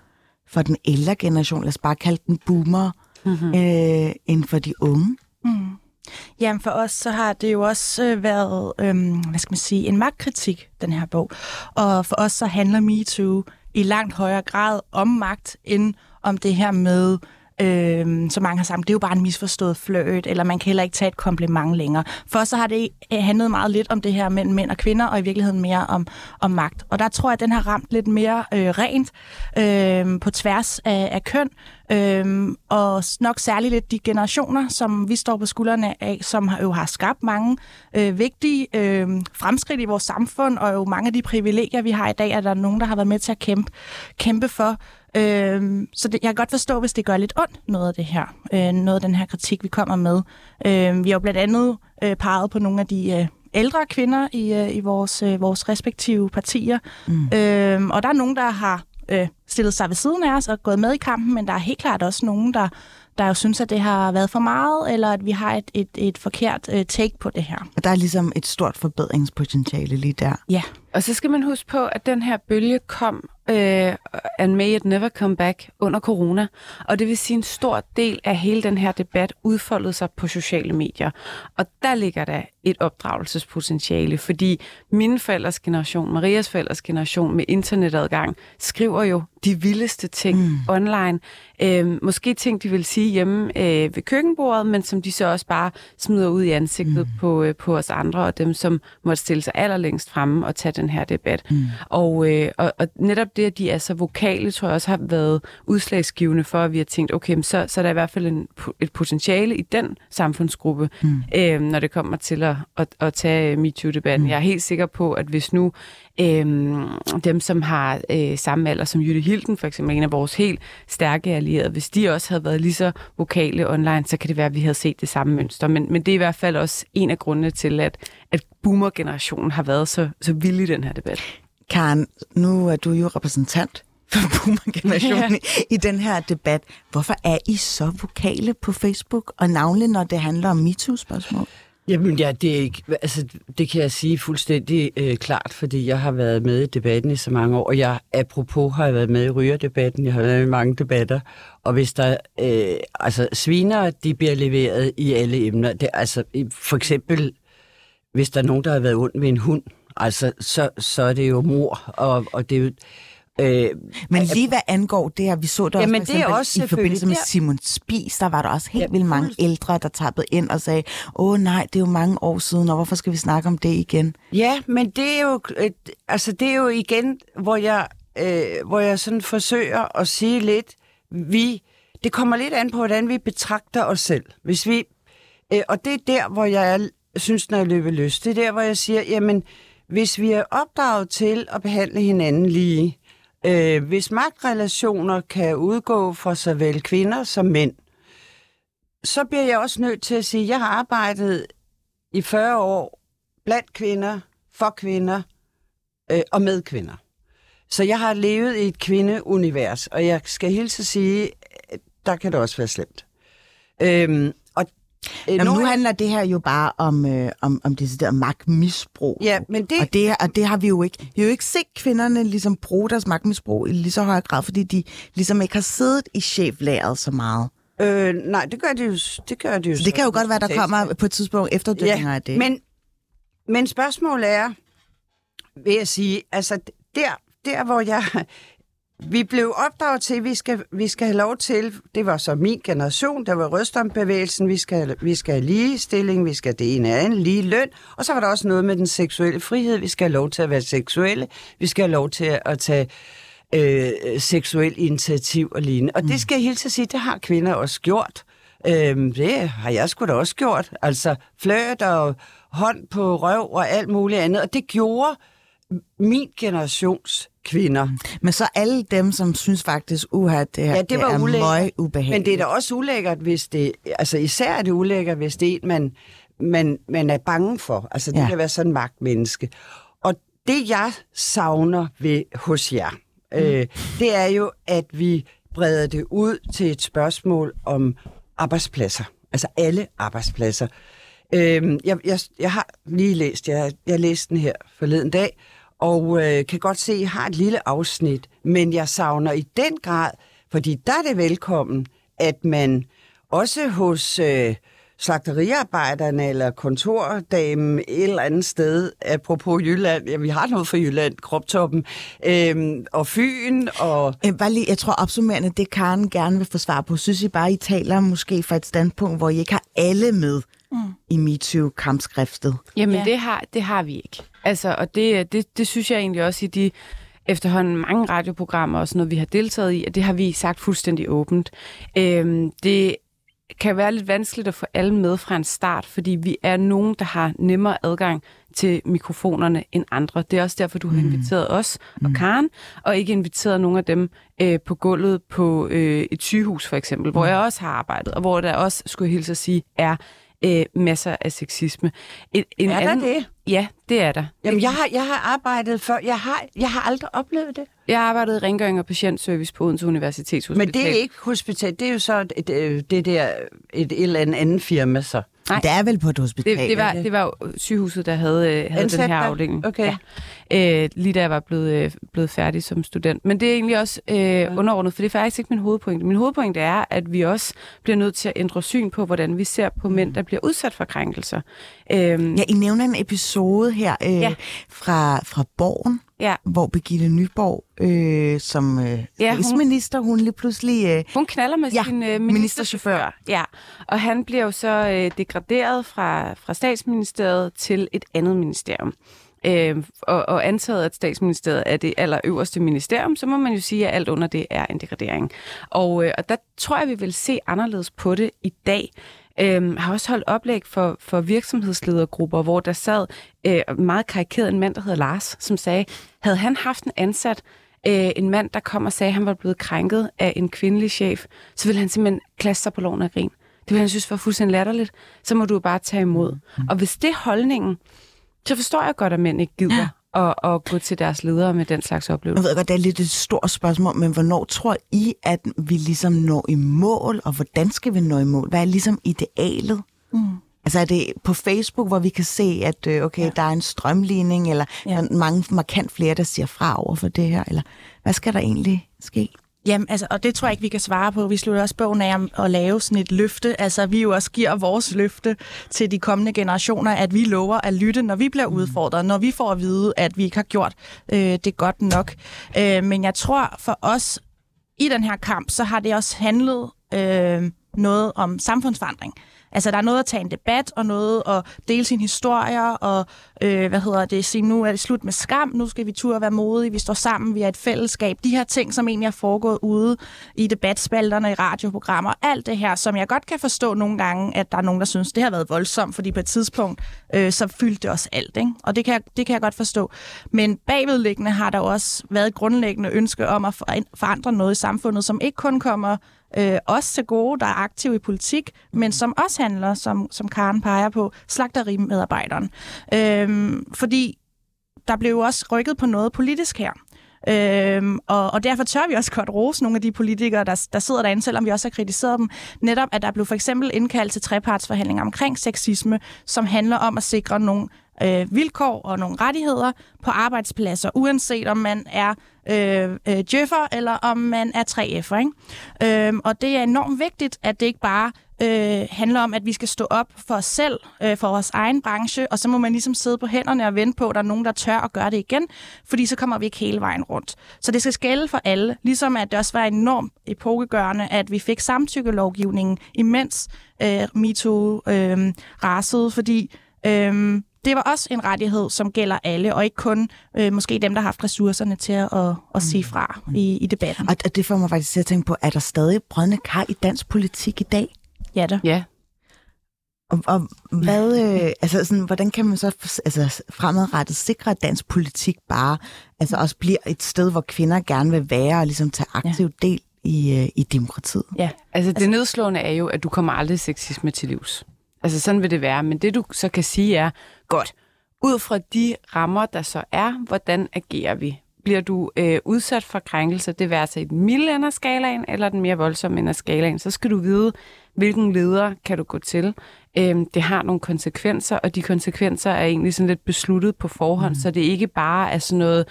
for den ældre generation, lad os bare kalde den boomer, mm-hmm. øh, end for de unge? Jamen for os, så har det jo også øh, været, øhm, hvad skal man sige, en magtkritik, den her bog. Og for os, så handler MeToo i langt højere grad om magt, end om det her med, øh, så mange har sagt, det er jo bare en misforstået fløjt, eller man kan heller ikke tage et kompliment længere. For så har det øh, handlet meget lidt om det her mellem mænd og kvinder, og i virkeligheden mere om, om magt. Og der tror jeg, at den har ramt lidt mere øh, rent øh, på tværs af, af køn, Øhm, og nok særligt lidt de generationer, som vi står på skuldrene af, som har- jo har skabt mange øh, vigtige øh, fremskridt i vores samfund, og jo mange af de privilegier, vi har i dag, er der nogen, der har været med til at kæmpe, kæmpe for. Øhm, så det, jeg kan godt forstå, hvis det gør lidt ondt, noget af det her, øh, noget af den her kritik, vi kommer med. Øh, vi har jo blandt andet øh, peget på nogle af de øh, ældre kvinder i, øh, i vores, øh, vores respektive partier, mm. øh, og der er nogen, der har øh, stillet sig ved siden af os og gået med i kampen, men der er helt klart også nogen, der, der jo synes, at det har været for meget, eller at vi har et, et, et forkert øh, take på det her. Og der er ligesom et stort forbedringspotentiale lige der. Ja. Og så skal man huske på, at den her bølge kom, øh, and may it never come back, under corona. Og det vil sige, at en stor del af hele den her debat udfoldede sig på sociale medier. Og der ligger der et opdragelsespotentiale, fordi mine forældres generation, Marias forældres generation med internetadgang, skriver jo de vildeste ting mm. online. Øh, måske ting, de vil sige hjemme øh, ved køkkenbordet, men som de så også bare smider ud i ansigtet mm. på, øh, på os andre, og dem, som måtte stille sig allerlængst fremme og tage den her debat. Mm. Og, øh, og, og netop det, at de er så vokale, tror jeg også har været udslagsgivende for, at vi har tænkt, okay, så, så er der i hvert fald en, et potentiale i den samfundsgruppe, mm. øh, når det kommer til at, at, at tage MeToo-debatten. Mm. Jeg er helt sikker på, at hvis nu Øhm, dem, som har øh, samme alder som Jytte Hilden, for eksempel en af vores helt stærke allierede, hvis de også havde været lige så vokale online, så kan det være, at vi havde set det samme mønster. Men, men det er i hvert fald også en af grundene til, at, at boomer-generationen har været så, så vild i den her debat. Karen, nu er du jo repræsentant for boomer-generationen ja. i, i den her debat. Hvorfor er I så vokale på Facebook, og navnlig når det handler om MeToo-spørgsmål? Jamen ja, det, er ikke, altså, det kan jeg sige fuldstændig øh, klart, fordi jeg har været med i debatten i så mange år, og jeg, apropos, har jeg været med i rygerdebatten, jeg har været med i mange debatter, og hvis der, øh, altså sviner, de bliver leveret i alle emner, det, altså for eksempel, hvis der er nogen, der har været ondt med en hund, altså så, så er det jo mor, og, og det er jo, Øh, Men lige hvad angår det her, vi så der jamen, også, det er også i forbindelse med Simon Spies, der var der også helt ja, vildt mange ældre, der tappede ind og sagde, åh nej, det er jo mange år siden, og hvorfor skal vi snakke om det igen? Ja, men det er jo, altså det er jo igen, hvor jeg, øh, hvor jeg sådan forsøger at sige lidt, vi, det kommer lidt an på, hvordan vi betragter os selv. Hvis vi, øh, og det er der, hvor jeg er, synes, når jeg løber løs, det er der, hvor jeg siger, jamen, hvis vi er opdraget til at behandle hinanden lige, Øh, hvis magtrelationer kan udgå fra såvel kvinder som mænd, så bliver jeg også nødt til at sige, at jeg har arbejdet i 40 år blandt kvinder, for kvinder øh, og med kvinder. Så jeg har levet i et kvindeunivers, og jeg skal hilse at sige, der kan det også være slemt. Øhm, Øh, Jamen, nu handler det her jo bare om, øh, om, om det der magtmisbrug. Ja, men det... Og, det... og det har vi jo ikke. Vi har jo ikke set kvinderne ligesom bruge deres magtmisbrug i lige så høj grad, fordi de ligesom ikke har siddet i cheflæret så meget. Øh, nej, det gør de jo, det gør de jo så Det kan jo godt være, der kommer på et tidspunkt efterdønninger ja, af det. Men, men spørgsmålet er, vil jeg sige, altså der, der hvor jeg, vi blev opdraget til, at vi skal, vi skal have lov til, det var så min generation, der var røstombevægelsen, vi skal, vi skal have ligestilling, vi skal det ene andet, lige løn, og så var der også noget med den seksuelle frihed, vi skal have lov til at være seksuelle, vi skal have lov til at tage øh, seksuel initiativ og lignende. Og mm. det skal jeg helt til at sige, det har kvinder også gjort. Øh, det har jeg sgu da også gjort. Altså fløjt og hånd på røv og alt muligt andet, og det gjorde min generations kvinder. Men så alle dem, som synes faktisk, uha, det, her, ja, det, var det er ulækkert. ubehageligt. Men det er da også ulækkert, hvis det, altså især er det ulækkert, hvis det er en, man, man, man er bange for. Altså det ja. kan være sådan en magtmenneske. Og det, jeg savner ved hos jer, mm. øh, det er jo, at vi breder det ud til et spørgsmål om arbejdspladser. Altså alle arbejdspladser. Øh, jeg, jeg, jeg har lige læst, jeg, jeg læste den her forleden dag, og øh, kan godt se, at I har et lille afsnit, men jeg savner i den grad, fordi der er det velkommen, at man også hos øh, slagteriarbejderne eller kontordamen et eller andet sted, apropos Jylland, ja, vi har noget for Jylland, Kroptoppen, øh, og Fyn, og... Øh, bare lige, jeg tror opsummerende, det Karen gerne vil få svar på. Synes I bare, I taler måske fra et standpunkt, hvor I ikke har alle med mm. i MeToo-kampskriftet? Jamen, ja. det, har, det har vi ikke. Altså, og det, det, det synes jeg egentlig også i de efterhånden mange radioprogrammer og sådan noget, vi har deltaget i, at det har vi sagt fuldstændig åbent. Øhm, det kan være lidt vanskeligt at få alle med fra en start, fordi vi er nogen, der har nemmere adgang til mikrofonerne end andre. Det er også derfor, du har mm. inviteret os og mm. Karen, og ikke inviteret nogle af dem øh, på gulvet på øh, et sygehus for eksempel, hvor mm. jeg også har arbejdet, og hvor der også, skulle jeg hilse at sige, er øh, masser af sexisme. En, en er anden, der det? Ja, det er der. Jamen, jeg har, jeg har arbejdet før. Jeg har, jeg har aldrig oplevet det. Jeg har arbejdet i rengøring og patientservice på Odense Universitetshospital. Men det er ikke hospital, det er jo så et, øh, det der, et, et eller andet andet firma så. Nej. Det er vel på et hospital? Det, det, var, det var sygehuset, der havde, øh, havde den her afdeling. Okay. Ja. Øh, lige da jeg var blevet, øh, blevet færdig som student. Men det er egentlig også øh, underordnet, for det er faktisk ikke min hovedpointe. Min hovedpointe er, at vi også bliver nødt til at ændre syn på, hvordan vi ser på mænd, der bliver udsat for krænkelser. Øh, Ja, I nævner en episode her øh, Ja. fra, fra Borgen, ja. hvor Birgitte Nyborg øh, som øh, Ja, hun- statsminister, hun lige pludselig... Øh, Hun knaller med Ja, sin øh, ministerchauffør. Ja, og han bliver jo så øh, degraderet fra, fra statsministeriet til et andet ministerium. Øh, og, og antaget, at statsministeriet er det allerøverste ministerium, så må man jo sige, at alt under det er en degradering. Og, øh, og der tror jeg, vi vil se anderledes på det i dag. Øhm, har også holdt oplæg for, for virksomhedsledergrupper, hvor der sad øh, meget karikeret en mand, der hedder Lars, som sagde, havde han haft en ansat, øh, en mand, der kom og sagde, at han var blevet krænket af en kvindelig chef, så ville han simpelthen klasse sig på loven af grin. Det ville han synes var fuldstændig latterligt. Så må du jo bare tage imod. Og hvis det er holdningen, så forstår jeg godt, at mænd ikke gider ja. at, at gå til deres ledere med den slags oplevelser. ved jeg godt, det er lidt et stort spørgsmål, men hvornår tror I, at vi ligesom når i mål, og hvordan skal vi nå i mål? Hvad er ligesom idealet? Mm. Altså er det på Facebook, hvor vi kan se, at øh, okay, ja. der er en strømligning, eller Ja. mange markant flere, der siger fra over for det her, eller hvad skal der egentlig ske? Jamen, altså, og det tror jeg ikke, vi kan svare på. Vi slutter også bogen af om at lave sådan et løfte. Altså, vi jo også giver vores løfte til de kommende generationer, at vi lover at lytte, når vi bliver udfordret, når vi får at vide, at vi ikke har gjort øh, det godt nok. Øh, men jeg tror for os i den her kamp, så har det også handlet øh, noget om samfundsforandring. Altså, der er noget at tage en debat, og noget at dele sine historier, og øh, hvad hedder det, sige, nu er det slut med skam, nu skal vi turde være modige, vi står sammen, vi er et fællesskab. De her ting, som egentlig er foregået ude i debatspalterne, i radioprogrammer, alt det her, som jeg godt kan forstå nogle gange, at der er nogen, der synes, det har været voldsomt, fordi på et tidspunkt, øh, så fyldte det også alt, ikke? Og det kan, jeg, det kan jeg godt forstå. Men bagvedliggende har der også været et grundlæggende ønske om at forandre noget i samfundet, som ikke kun kommer øh, os til gode, der er aktive i politik, men som også handler, som, som Karen peger på, slagterimedarbejderen. Øh, Øhm, fordi der blev jo også rykket på noget politisk her. Øhm, og, og derfor tør vi også godt rose nogle af de politikere, der, der sidder derinde, selvom vi også har kritiseret dem. Netop, at der blev for eksempel indkaldt til trepartsforhandlinger omkring sexisme, som handler om at sikre nogle øh, vilkår og nogle rettigheder på arbejdspladser, uanset om man er øh, øh, djøffer eller om man er 3F'er. Ikke? Øhm, og det er enormt vigtigt, at det ikke bare øh, handler om, at vi skal stå op for os selv, øh, for vores egen branche, og så må man ligesom sidde på hænderne og vente på, at der er nogen, der tør at gøre det igen, fordi så kommer vi ikke hele vejen rundt. Så det skal skælde for alle, ligesom at det også var enormt epokegørende, at vi fik samtykkelovgivningen, imens øh, MeToo øh, rasede, fordi øh, det var også en rettighed, som gælder alle, og ikke kun øh, måske dem, der har haft ressourcerne til at, at, at sige fra i, i debatten. Og det får mig faktisk til at tænke på, er der stadig brødne kar i dansk politik i dag? Ja, da. Ja, Og, og hvad, øh, altså sådan, hvordan kan man så altså, fremadrettet sikre, at dansk politik bare altså også bliver et sted, hvor kvinder gerne vil være og ligesom tage aktiv ja. del i, øh, i demokratiet? Ja. Altså, det nedslående er jo, at du kommer aldrig sexisme til livs. Altså, sådan vil det være. Men det, du så kan sige, er, godt, ud fra de rammer, der så er, hvordan agerer vi? Bliver du øh, udsat for krænkelser, det vil altså i den milde ende af skalaen, eller den mere voldsomme ende af skalaen, så skal du vide, hvilken leder kan du gå til. Øhm, det har nogle konsekvenser, og de konsekvenser er egentlig sådan lidt besluttet på forhånd, mm. så det ikke bare er sådan noget,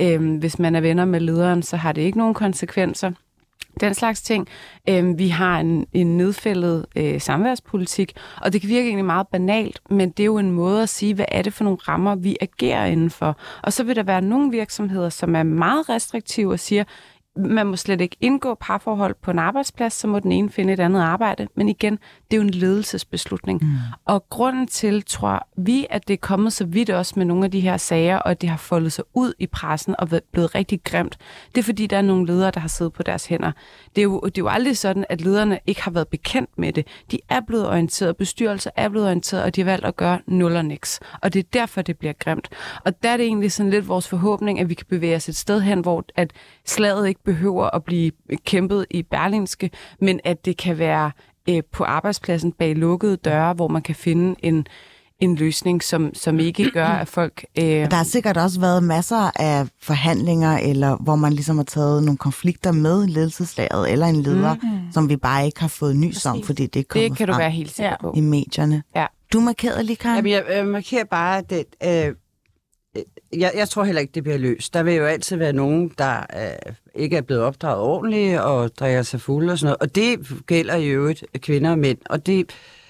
øhm, hvis man er venner med lederen, så har det ikke nogen konsekvenser den slags ting. Øhm, vi har en, en nedfældet øh, samværspolitik, og det kan virke egentlig meget banalt, men det er jo en måde at sige, hvad er det for nogle rammer, vi agerer indenfor. Og så vil der være nogle virksomheder, som er meget restriktive og siger, man må slet ikke indgå parforhold på en arbejdsplads, så må den ene finde et andet arbejde. Men igen, det er jo en ledelsesbeslutning. Mm. Og grunden til, tror vi, at det er kommet så vidt også med nogle af de her sager, og at det har foldet sig ud i pressen og været- blevet rigtig grimt, det er fordi, der er nogle ledere, der har siddet på deres hænder. Det er, jo, det er jo aldrig sådan, at lederne ikke har været bekendt med det. De er blevet orienteret, bestyrelser er blevet orienteret, og de har valgt at gøre nul og niks. Og det er derfor, det bliver grimt. Og der er det egentlig sådan lidt vores forhåbning, at vi kan bevæge os et sted hen, hvor at slaget ikke behøver at blive kæmpet i Berlinske, men at det kan være øh, på arbejdspladsen bag lukkede døre, hvor man kan finde en, en løsning, som, som ikke gør, at folk... Øh, Der har sikkert også været masser af forhandlinger, eller hvor man ligesom har taget nogle konflikter med ledelseslaget, eller en leder, mm. som vi bare ikke har fået nys om, fordi det er kommet det kan du frem være helt sikker på. i medierne. Ja. Du markerede lige, Karen? Jamen, jeg, jeg markerer bare, at det, øh, øh, Øh, jeg, jeg tror heller ikke, det bliver løst. Der vil jo altid være nogen, der øh, ikke er blevet opdraget ordentligt og drikker sig fuld og sådan noget. Og det gælder jo øvrigt kvinder og mænd. Og det,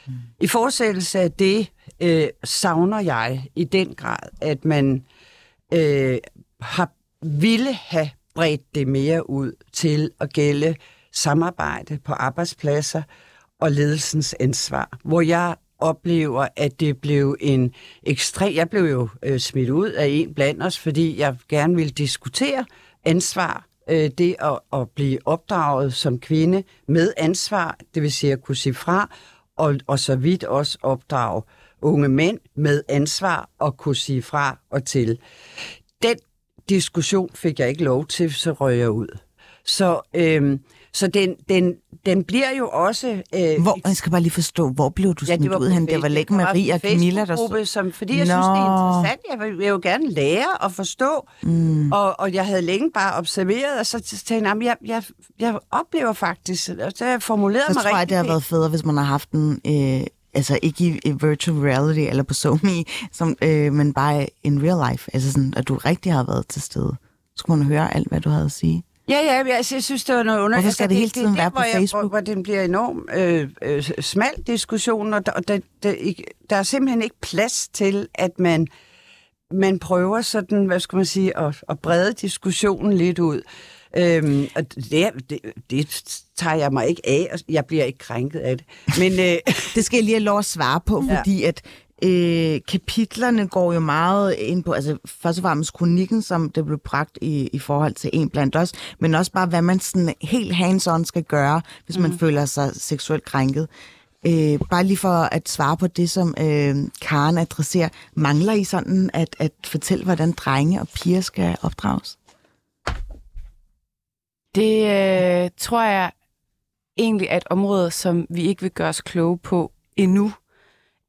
mm. i fortsættelse af det, øh, savner jeg i den grad, at man øh, har ville have bredt det mere ud til at gælde samarbejde på arbejdspladser og ledelsens ansvar, hvor jeg oplever, at det blev en ekstrem... Jeg blev jo øh, smidt ud af en blandt os, fordi jeg gerne ville diskutere ansvar, øh, det at, at blive opdraget som kvinde med ansvar, det vil sige at kunne sige fra, og, og så vidt også opdrage unge mænd med ansvar og kunne sige fra og til. Den diskussion fik jeg ikke lov til, så røg jeg ud. Så, øhm, så den, den, den bliver jo også... Øh, Hvor, jeg skal bare lige forstå, hvor blev du smidt ud hen? Det var ikke Maria og Camilla, der stod... Som, fordi jeg Nå. synes, det er interessant. Jeg vil, jeg vil jo gerne lære og forstå. Mm. Og, og jeg havde længe bare observeret, og så tænkte jeg, "Jamen, jeg, jeg, jeg oplever faktisk, og så jeg formuleret Så mig tror jeg, det har været federe, hvis man har haft en... Øh, altså ikke i, i virtual reality eller på SoMe, som, øh, men bare in real life. Altså sådan, at du rigtig har været til stede. Så kunne man høre alt, hvad du havde at sige. Ja, ja, jeg, altså, jeg synes, det var noget underligt. Hvorfor skal det hele tiden det, være hvor på jeg, Facebook? Hvor, hvor den bliver enormt øh, øh, smal diskussion, og, der, der, der, der er simpelthen ikke plads til, at man, man prøver sådan, hvad skal man sige, at, at brede diskussionen lidt ud. Øhm, og det, det, det tager jeg mig ikke af, og jeg bliver ikke krænket af det. Men øh, Det skal jeg lige have lov at svare på, Ja. fordi at øh, kapitlerne går jo meget ind på, altså først og fremmest kronikken, som det blev bragt i, i forhold til en blandt os, men også bare, hvad man sådan helt hands-on skal gøre, hvis Mhm. man mm. føler sig seksuelt krænket. Øh, bare lige for at svare på det, som øh, Karen adresserer. Mangler I sådan at, at fortælle, hvordan drenge og piger skal opdrages? Det øh, tror jeg egentlig er et område, som vi ikke vil gøre os kloge på endnu.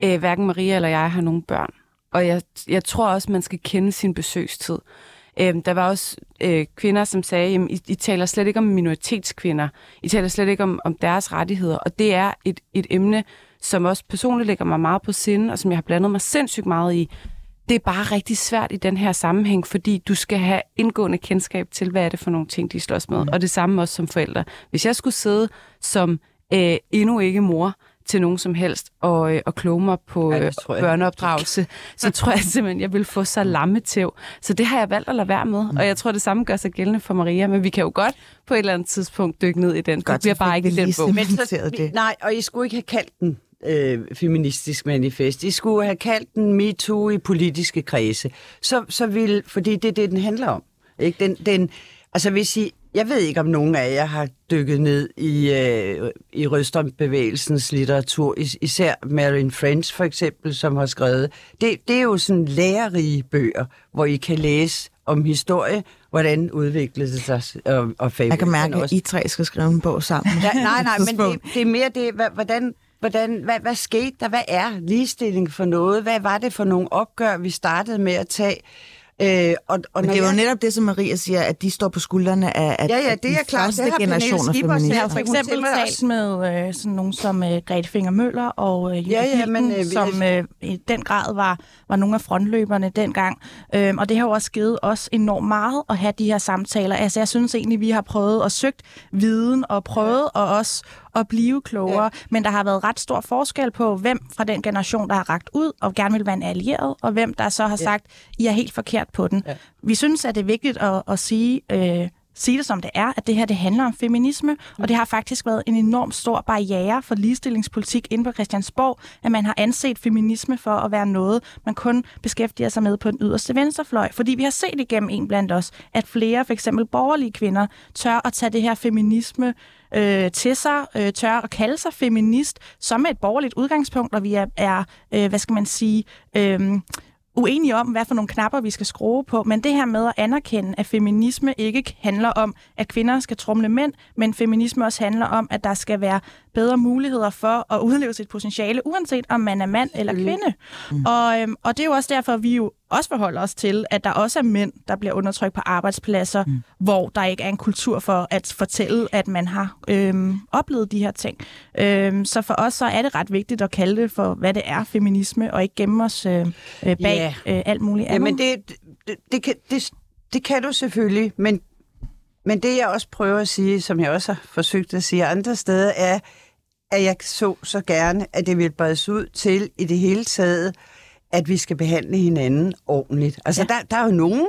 Øh, hverken Maria eller jeg har nogen børn. Og jeg, jeg tror også, man skal kende sin besøgstid. Øh, der var også øh, kvinder, som sagde, at I, I taler slet ikke om minoritetskvinder. I taler slet ikke om, om deres rettigheder. Og det er et, et emne, som også personligt ligger mig meget på sinde, og som jeg har blandet mig sindssygt meget i. Det er bare rigtig svært i den her sammenhæng, fordi du skal have indgående kendskab til, hvad er det for nogle ting, de slås med. Mm. Og det samme også som forældre. Hvis jeg skulle sidde som øh, endnu ikke mor til nogen som helst og, øh, og kloge mig på øh, tror jeg børneopdragelse, så tror jeg simpelthen, jeg vil få så lammetæv. Så det har jeg valgt at lade være med. Og jeg tror, det samme gør sig gældende for Maria, men vi kan jo godt på et eller andet tidspunkt dykke ned i den. Godt, det bliver bare ikke i den bog. Men så- det. Nej, og I skulle ikke have kaldt den øh, feministisk manifest. I skulle have kaldt den MeToo i politiske kredse. Så, så vil, fordi det er det, den handler om. Ikke? Den, den, altså hvis I, jeg ved ikke, om nogen af jer har dykket ned i, øh, i Rødstrøm-bevægelsens litteratur, is, især Marilyn French for eksempel, som har skrevet. Det, det er jo sådan lærerige bøger, hvor I kan læse om historie, hvordan udviklede det sig, og, og Jeg kan mærke, at I tre skal skrive en bog sammen. Ja, nej, nej, men det, det er mere det, hvordan, hvordan, hvad, hvad skete der? Hvad er ligestilling for noget? Hvad var det for nogle opgør, vi startede med at tage? Øh, og, og Men det er jo jeg- netop det, som Maria siger, at de står på skuldrene af, af Ja, ja, det de er klart. første Det af selv Jeg feminister. har for eksempel talt også. med øh, sådan nogen som øh, Grete Finger Møller og øh, Ja, ja, Hilden, men, øh, som øh, i den grad var, var nogle af frontløberne dengang. Øhm, og det har jo også givet os enormt meget at have de her samtaler. Altså jeg synes egentlig, vi har prøvet at søgt viden og prøvet at også at blive klogere. Ja. Men der har været ret stor forskel på, hvem fra den generation, der har ragt ud og gerne vil være en allieret, og hvem der så har sagt, I er helt forkert på den. Ja. Vi synes, at det er vigtigt at, at sige... Øh, sige det som det er, at det her det handler om feminisme, og det har faktisk været en enorm stor barriere for ligestillingspolitik inde på Christiansborg, at man har anset feminisme for at være noget, man kun beskæftiger sig med på den yderste venstrefløj. Fordi vi har set igennem en blandt os, at flere, for eksempel borgerlige kvinder, tør at tage det her feminisme øh, til sig, øh, tør at kalde sig feminist som et borgerligt udgangspunkt, og vi er, er øh, hvad skal man sige, øh, uenige om, hvad for nogle knapper vi skal skrue på, men det her med at anerkende, at feminisme ikke handler om, at kvinder skal trumle mænd, men feminisme også handler om, at der skal være bedre muligheder for at udleve sit potentiale, uanset om man er mand eller kvinde. Mm. Og, øhm, og det er jo også derfor, at vi jo også forholder os til, at der også er mænd, der bliver undertrykt på arbejdspladser, mm. hvor der ikke er en kultur for at fortælle, at man har øhm, oplevet de her ting. Øhm, så for os så er det ret vigtigt at kalde det for, hvad det er, feminisme, og ikke gemme os øh, øh, bag Ja. øh, alt muligt andet. Jamen, det, det, det, kan, det, det kan du selvfølgelig, men, men det jeg også prøver at sige, som jeg også har forsøgt at sige andre steder, er, at jeg så så gerne, at det ville bredes ud til i det hele taget, at vi skal behandle hinanden ordentligt. Altså, ja. der, der er jo nogen,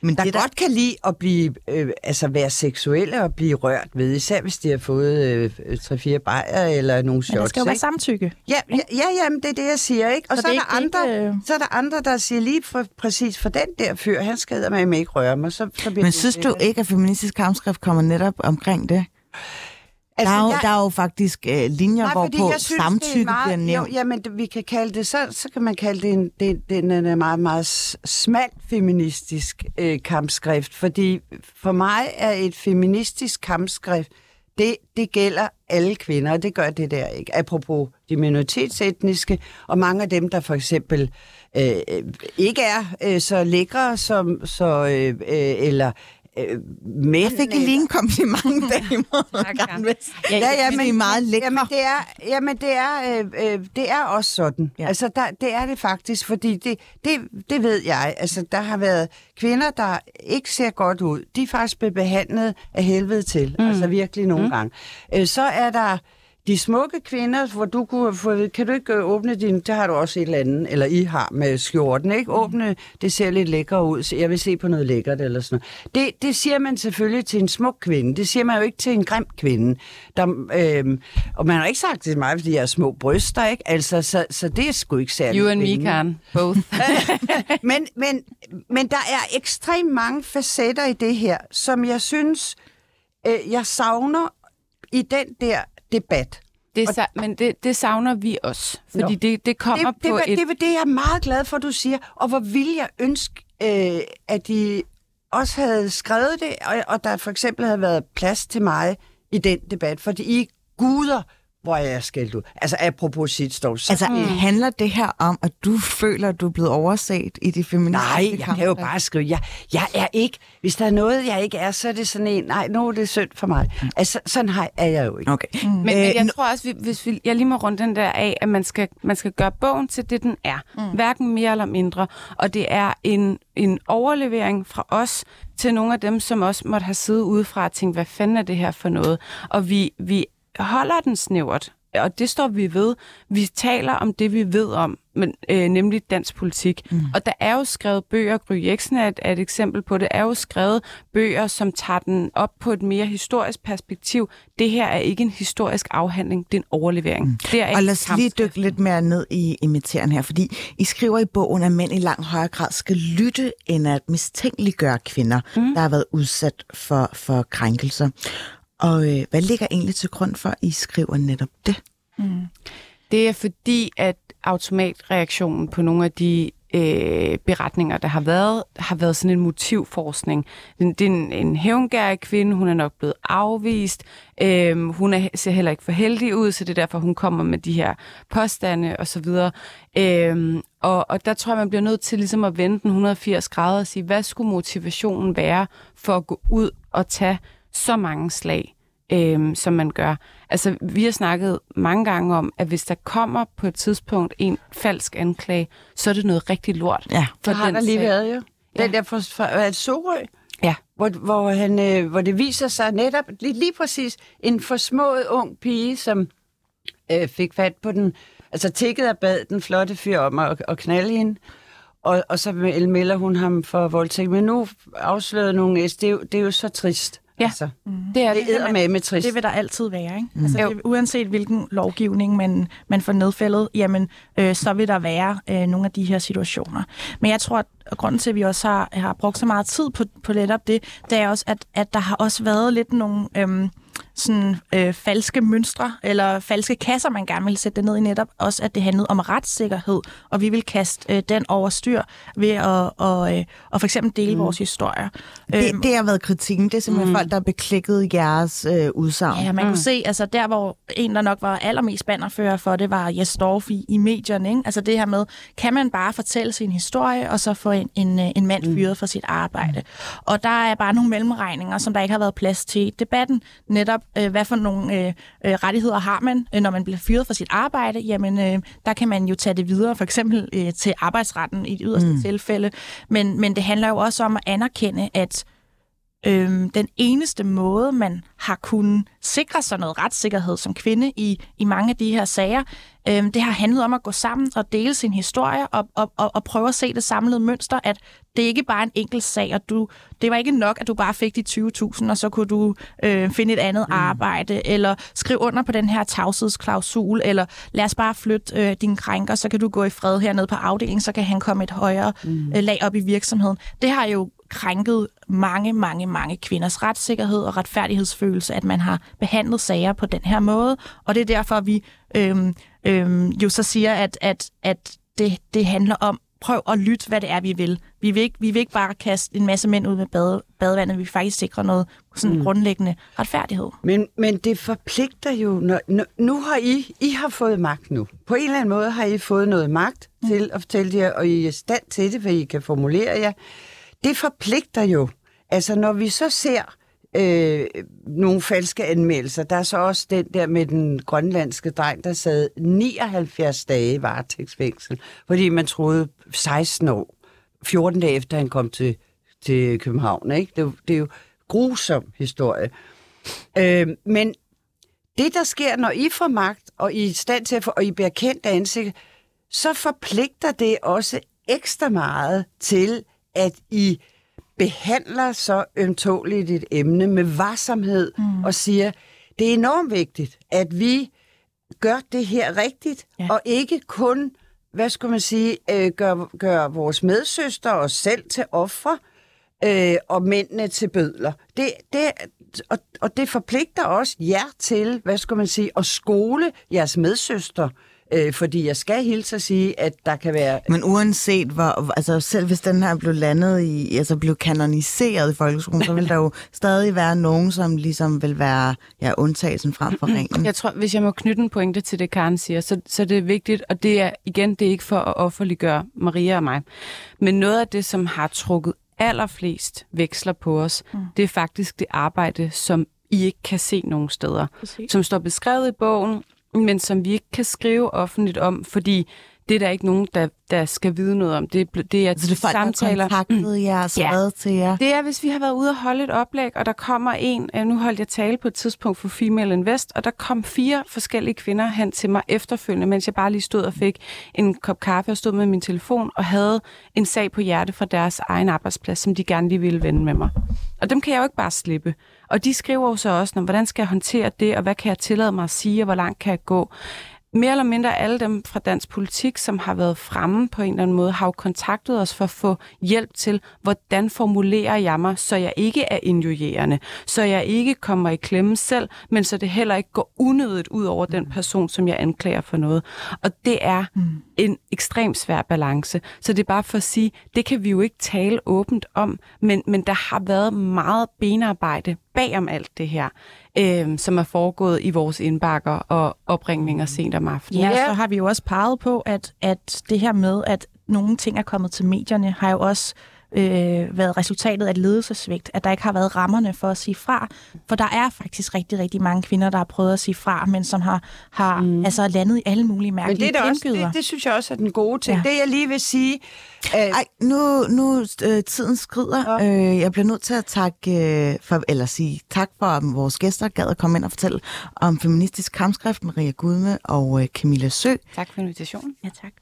Men der det, der, godt kan lide at blive, øh, altså være seksuelle og blive rørt ved, især hvis de har fået øh, 3-4 bajer eller nogle shots. Men der skal jo være ikke? samtykke. Ja, ja, ja, jamen, det er det, jeg siger, ikke? Og så, Så det er er der andre, det ikke, øh, så er der andre, der siger lige for, præcis for den der fyr, han skader mig med ikke røre mig, så, så bliver men det synes du sikkert. ikke, at feministisk kampskrift kommer netop omkring det? Altså, der, er jo, jeg- der er jo faktisk øh, linjer, Nej, hvorpå jeg synes, samtykke meget, bliver nævnt. Jo, jamen, vi kan kalde det, så, så kan man kalde det en, det, det en meget, meget s- smal feministisk øh, kampskrift, fordi for mig er et feministisk kampskrift, det, det gælder alle kvinder, og det gør det der ikke. Apropos de minoritetsetniske, og mange af dem, der for eksempel øh, øh, ikke er øh, så lækre, som, så, øh, øh, eller øh, mænd... Jeg fik lige en kompliment, damer. Tak, Ja, ja, ja, men det er meget lækre. Jamen, det er, jamen, det er, øh, øh, det er også sådan. Ja. Altså, der, det er det faktisk, fordi det, det, det ved jeg. Altså, der har været kvinder, der ikke ser godt ud. De er faktisk blevet behandlet af helvede til. Mm. Altså, virkelig nogle mm. gange. Øh, så er der de smukke kvinder, hvor du kunne få, kan du ikke øh, åbne din, det har du også et eller andet, eller I har med skjorten, ikke? Åbne, det ser lidt lækker ud, så jeg vil se på noget lækkert eller sådan noget. Det, det siger man selvfølgelig til en smuk kvinde, det siger man jo ikke til en grim kvinde. Der, øhm, og man har ikke sagt det til mig, fordi jeg har små bryster, ikke? Altså, så, så det er sgu ikke særlig You and me. Karen. Both. men, men, men der er ekstremt mange facetter i det her, som jeg synes, øh, jeg savner i den der debat. Det, sa- men det, det savner vi også, fordi det, det kommer det, det, på var- et... det, var det, jeg er meget glad for, du siger. Og hvor vil jeg ønske, øh, at de også havde skrevet det, og, og der for eksempel havde været plads til mig i den debat, fordi I er guder, hvor jeg er skældt ud. Altså apropos shitstorm. Så, Altså, handler det her om, at du føler, at du er blevet overset i de feministiske nej, jeg kan jo bare skrive, jeg, jeg er ikke, hvis der er noget, jeg ikke er, så er det sådan en, nej, nu er det synd for mig. Altså, sådan har, er jeg jo ikke. Okay. Men, men Øh, jeg tror også, vi, hvis vi, jeg lige må runde den der af, at man skal, man skal gøre bogen til det, den er. Mm. Hverken mere eller mindre. Og det er en, en overlevering fra os til nogle af dem, som også måtte have siddet udefra og tænkt, hvad fanden er det her for noget? Og vi, vi holder den snævert. Og det står vi ved. Vi taler om det, vi ved om, men, øh, nemlig dansk politik. Mm. Og der er jo skrevet bøger, Gry Jeksen er et, er et eksempel på det, er jo skrevet bøger, som tager den op på et mere historisk perspektiv. Det her er ikke en historisk afhandling, det er en overlevering. Mm. Det er Og lad os lige dykke lidt mere ned i, i materien her, fordi I skriver i bogen, at mænd i langt højere grad skal lytte, end at mistænkeliggøre kvinder, mm. der har været udsat for, for krænkelser. Og øh, hvad ligger egentlig til grund for, at I skriver netop det? Mm. Det er fordi, at automatreaktionen på nogle af de øh, beretninger, der har været, har været sådan en motivforskning. Det det er en, en hævngærig kvinde, hun er nok blevet afvist, øh, hun er, ser heller ikke for heldig ud, så det er derfor, hun kommer med de her påstande osv. Øh, og, og der tror jeg, man bliver nødt til ligesom at vende den 180 grader og sige, hvad skulle motivationen være for at gå ud og tage så mange slag? øhm, som man gør. Altså, vi har snakket mange gange om, at hvis der kommer på et tidspunkt en falsk anklage, så er det noget rigtig lort. Ja. For har den der lige sag. været, jo. Ja. Den der fra, fra Sorø, Ja. hvor, hvor, han, øh, hvor det viser sig netop lige, lige præcis en forsmået ung pige, som øh, fik fat på den, altså tækket og bad den flotte fyr om at, at knalde hende. Og, og så melder hun ham for voldtægt. Men nu afslørede nogle S. Det er jo, det er jo så trist. Ja. Altså, Det er det det. med med trist. Det vil der altid være, ikke? Mm. Altså, det, uanset hvilken lovgivning man, man får nedfældet, jamen, øh, så vil der være øh, nogle af de her situationer. Men jeg tror, at grunden til, at vi også har, har brugt så meget tid på, på netop det, det er også, at, at der har også været lidt nogle... Øhm, sådan, øh, falske mønstre eller falske kasser, man gerne vil sætte det ned i netop. Også at det handlede om retssikkerhed, og vi vil kaste øh, den over styr ved at og, øh, og for eksempel dele mm. vores historier. Det, øhm, det har været kritikken. Det er simpelthen mm. folk, der har beklikket jeres øh, udsagn. Ja, man mm. kunne se, altså der, hvor en, der nok var allermest bannerfører for det, var Jes Dorf i, i medierne. Ikke? Altså det her med, kan man bare fortælle sin historie, og så få en, en, en mand mm. fyret for sit arbejde. Og der er bare nogle mellemregninger, som der ikke har været plads til i debatten. Netop, øh, hvad for nogle øh, øh, rettigheder har man, øh, når man bliver fyret for sit arbejde? Jamen, øh, der kan man jo tage det videre, for eksempel øh, til arbejdsretten i et yderste mm. tilfælde. Men, men det handler jo også om at anerkende, at øhm, den eneste måde, man har kunnet sikre sig noget retssikkerhed som kvinde i, i mange af de her sager, øhm, det har handlet om at gå sammen og dele sin historie og, og, og, og prøve at se det samlede mønster, at det ikke bare er en enkelt sag, og du, det var ikke nok, at du bare fik de 20.000, og så kunne du øh, finde et andet mm. arbejde, eller skrive under på den her tavshedsklausul, eller lad os bare flytte øh, din krænker, så kan du gå i fred hernede på afdelingen, så kan han komme et højere mm. øh, lag op i virksomheden. Det har jo krænket mange, mange, mange kvinders retssikkerhed og retfærdighedsfølelse, at man har behandlet sager på den her måde. Og det er derfor, vi øhm, øhm, jo så siger, at, at, at det, det handler om, prøv at lytte, hvad det er, vi vil. Vi vil ikke, vi vil ikke bare kaste en masse mænd ud med bade, badevandet, vi vil faktisk sikre noget sådan mm. grundlæggende retfærdighed. Men, men det forpligter jo, når, når, nu har I, I har fået magt nu. På en eller anden måde har I fået noget magt mm. til at fortælle jer, og I er stand til det, for I kan formulere jer det forpligter jo. Altså, når vi så ser øh, nogle falske anmeldelser, der er så også den der med den grønlandske dreng, der sad 79 dage i varetægtsfængsel, fordi man troede 16 år, 14 dage efter han kom til, til København. Ikke? Det, det er jo grusom historie. Øh, men det, der sker, når I får magt, og I er i stand til at få, og I bliver kendt af ansigt, så forpligter det også ekstra meget til, at I behandler så ømtåligt et emne med varsomhed mm. og siger, det er enormt vigtigt, at vi gør det her rigtigt, ja. og ikke kun, hvad skal man sige, øh, gør, gør vores medsøster og selv til ofre, øh, og mændene til bødler. Det, det, og, og det forpligter også jer til, hvad skal man sige, at skole jeres medsøster Øh, fordi jeg skal hilse at sige, at der kan være... Men uanset hvor, altså selv hvis den her blev landet i, altså blev kanoniseret i folkeskolen, så vil der jo stadig være nogen, som ligesom vil være ja, undtagelsen frem for reglen. Jeg tror, hvis jeg må knytte en pointe til det, Karen siger, så, så det er vigtigt, og det er igen, det er ikke for at offerliggøre Maria og mig, men noget af det, som har trukket allerflest veksler på os, mm. det er faktisk det arbejde, som I ikke kan se nogen steder. Præcis. Som står beskrevet i bogen, men som vi ikke kan skrive offentligt om, fordi det er der ikke nogen, der, der skal vide noget om. Det, det er, altså det er folk, samtaler. der mm. jer og ja. til jer? Det er, hvis vi har været ude og holde et oplæg, og der kommer en, øh, nu holdt jeg tale på et tidspunkt for Female Invest, og der kom fire forskellige kvinder hen til mig efterfølgende, mens jeg bare lige stod og fik en kop kaffe og stod med min telefon og havde en sag på hjerte fra deres egen arbejdsplads, som de gerne lige ville vende med mig. Og dem kan jeg jo ikke bare slippe. Og de skriver jo så også, hvordan skal jeg håndtere det, og hvad kan jeg tillade mig at sige, og hvor langt kan jeg gå mere eller mindre alle dem fra dansk politik, som har været fremme på en eller anden måde, har jo kontaktet os for at få hjælp til, hvordan formulerer jeg mig, så jeg ikke er injurierende, så jeg ikke kommer i klemme selv, men så det heller ikke går unødigt ud over den person, som jeg anklager for noget. Og det er mm. En ekstremt svær balance. Så det er bare for at sige, det kan vi jo ikke tale åbent om, men, men der har været meget benarbejde bag om alt det her øh, som er foregået i vores indbakker og opringninger sent om aftenen. Ja, så har vi jo også peget på, at, at det her med, at nogle ting er kommet til medierne, har jo også øh, været resultatet af ledelsesvigt, at der ikke har været rammerne for at sige fra. For der er faktisk rigtig, rigtig mange kvinder, der har prøvet at sige fra, men som har, har mm. altså landet i alle mulige mærkelige Men det, er også, det, det synes jeg også er den gode ting. Ja. Det jeg lige vil sige... Øh... Ej, nu, nu øh, tiden skrider. Ja. Øh, jeg bliver nødt til at takke, øh, for, eller sige tak for, at vores gæster gad at komme ind og fortælle om feministisk kampskrift, Maria Gudme og øh, Camilla Sø. Tak for invitationen. Ja, tak.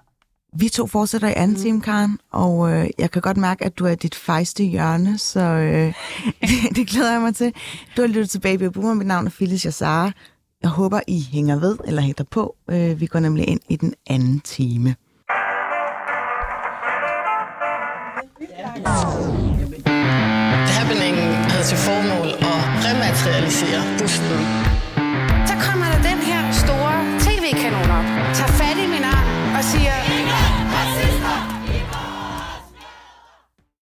Vi to fortsætter i anden mm. time, Karen, og øh, jeg kan godt mærke, at du er dit fejste hjørne, så øh, det, det glæder jeg mig til. Du har lyttet til Baby Boomer, mit navn er Phyllis Jassara. Jeg håber, I hænger ved eller hænger på. Øh, vi går nemlig ind i den anden time. Happeningen havde til formål at rematerialisere rematerialisere busten.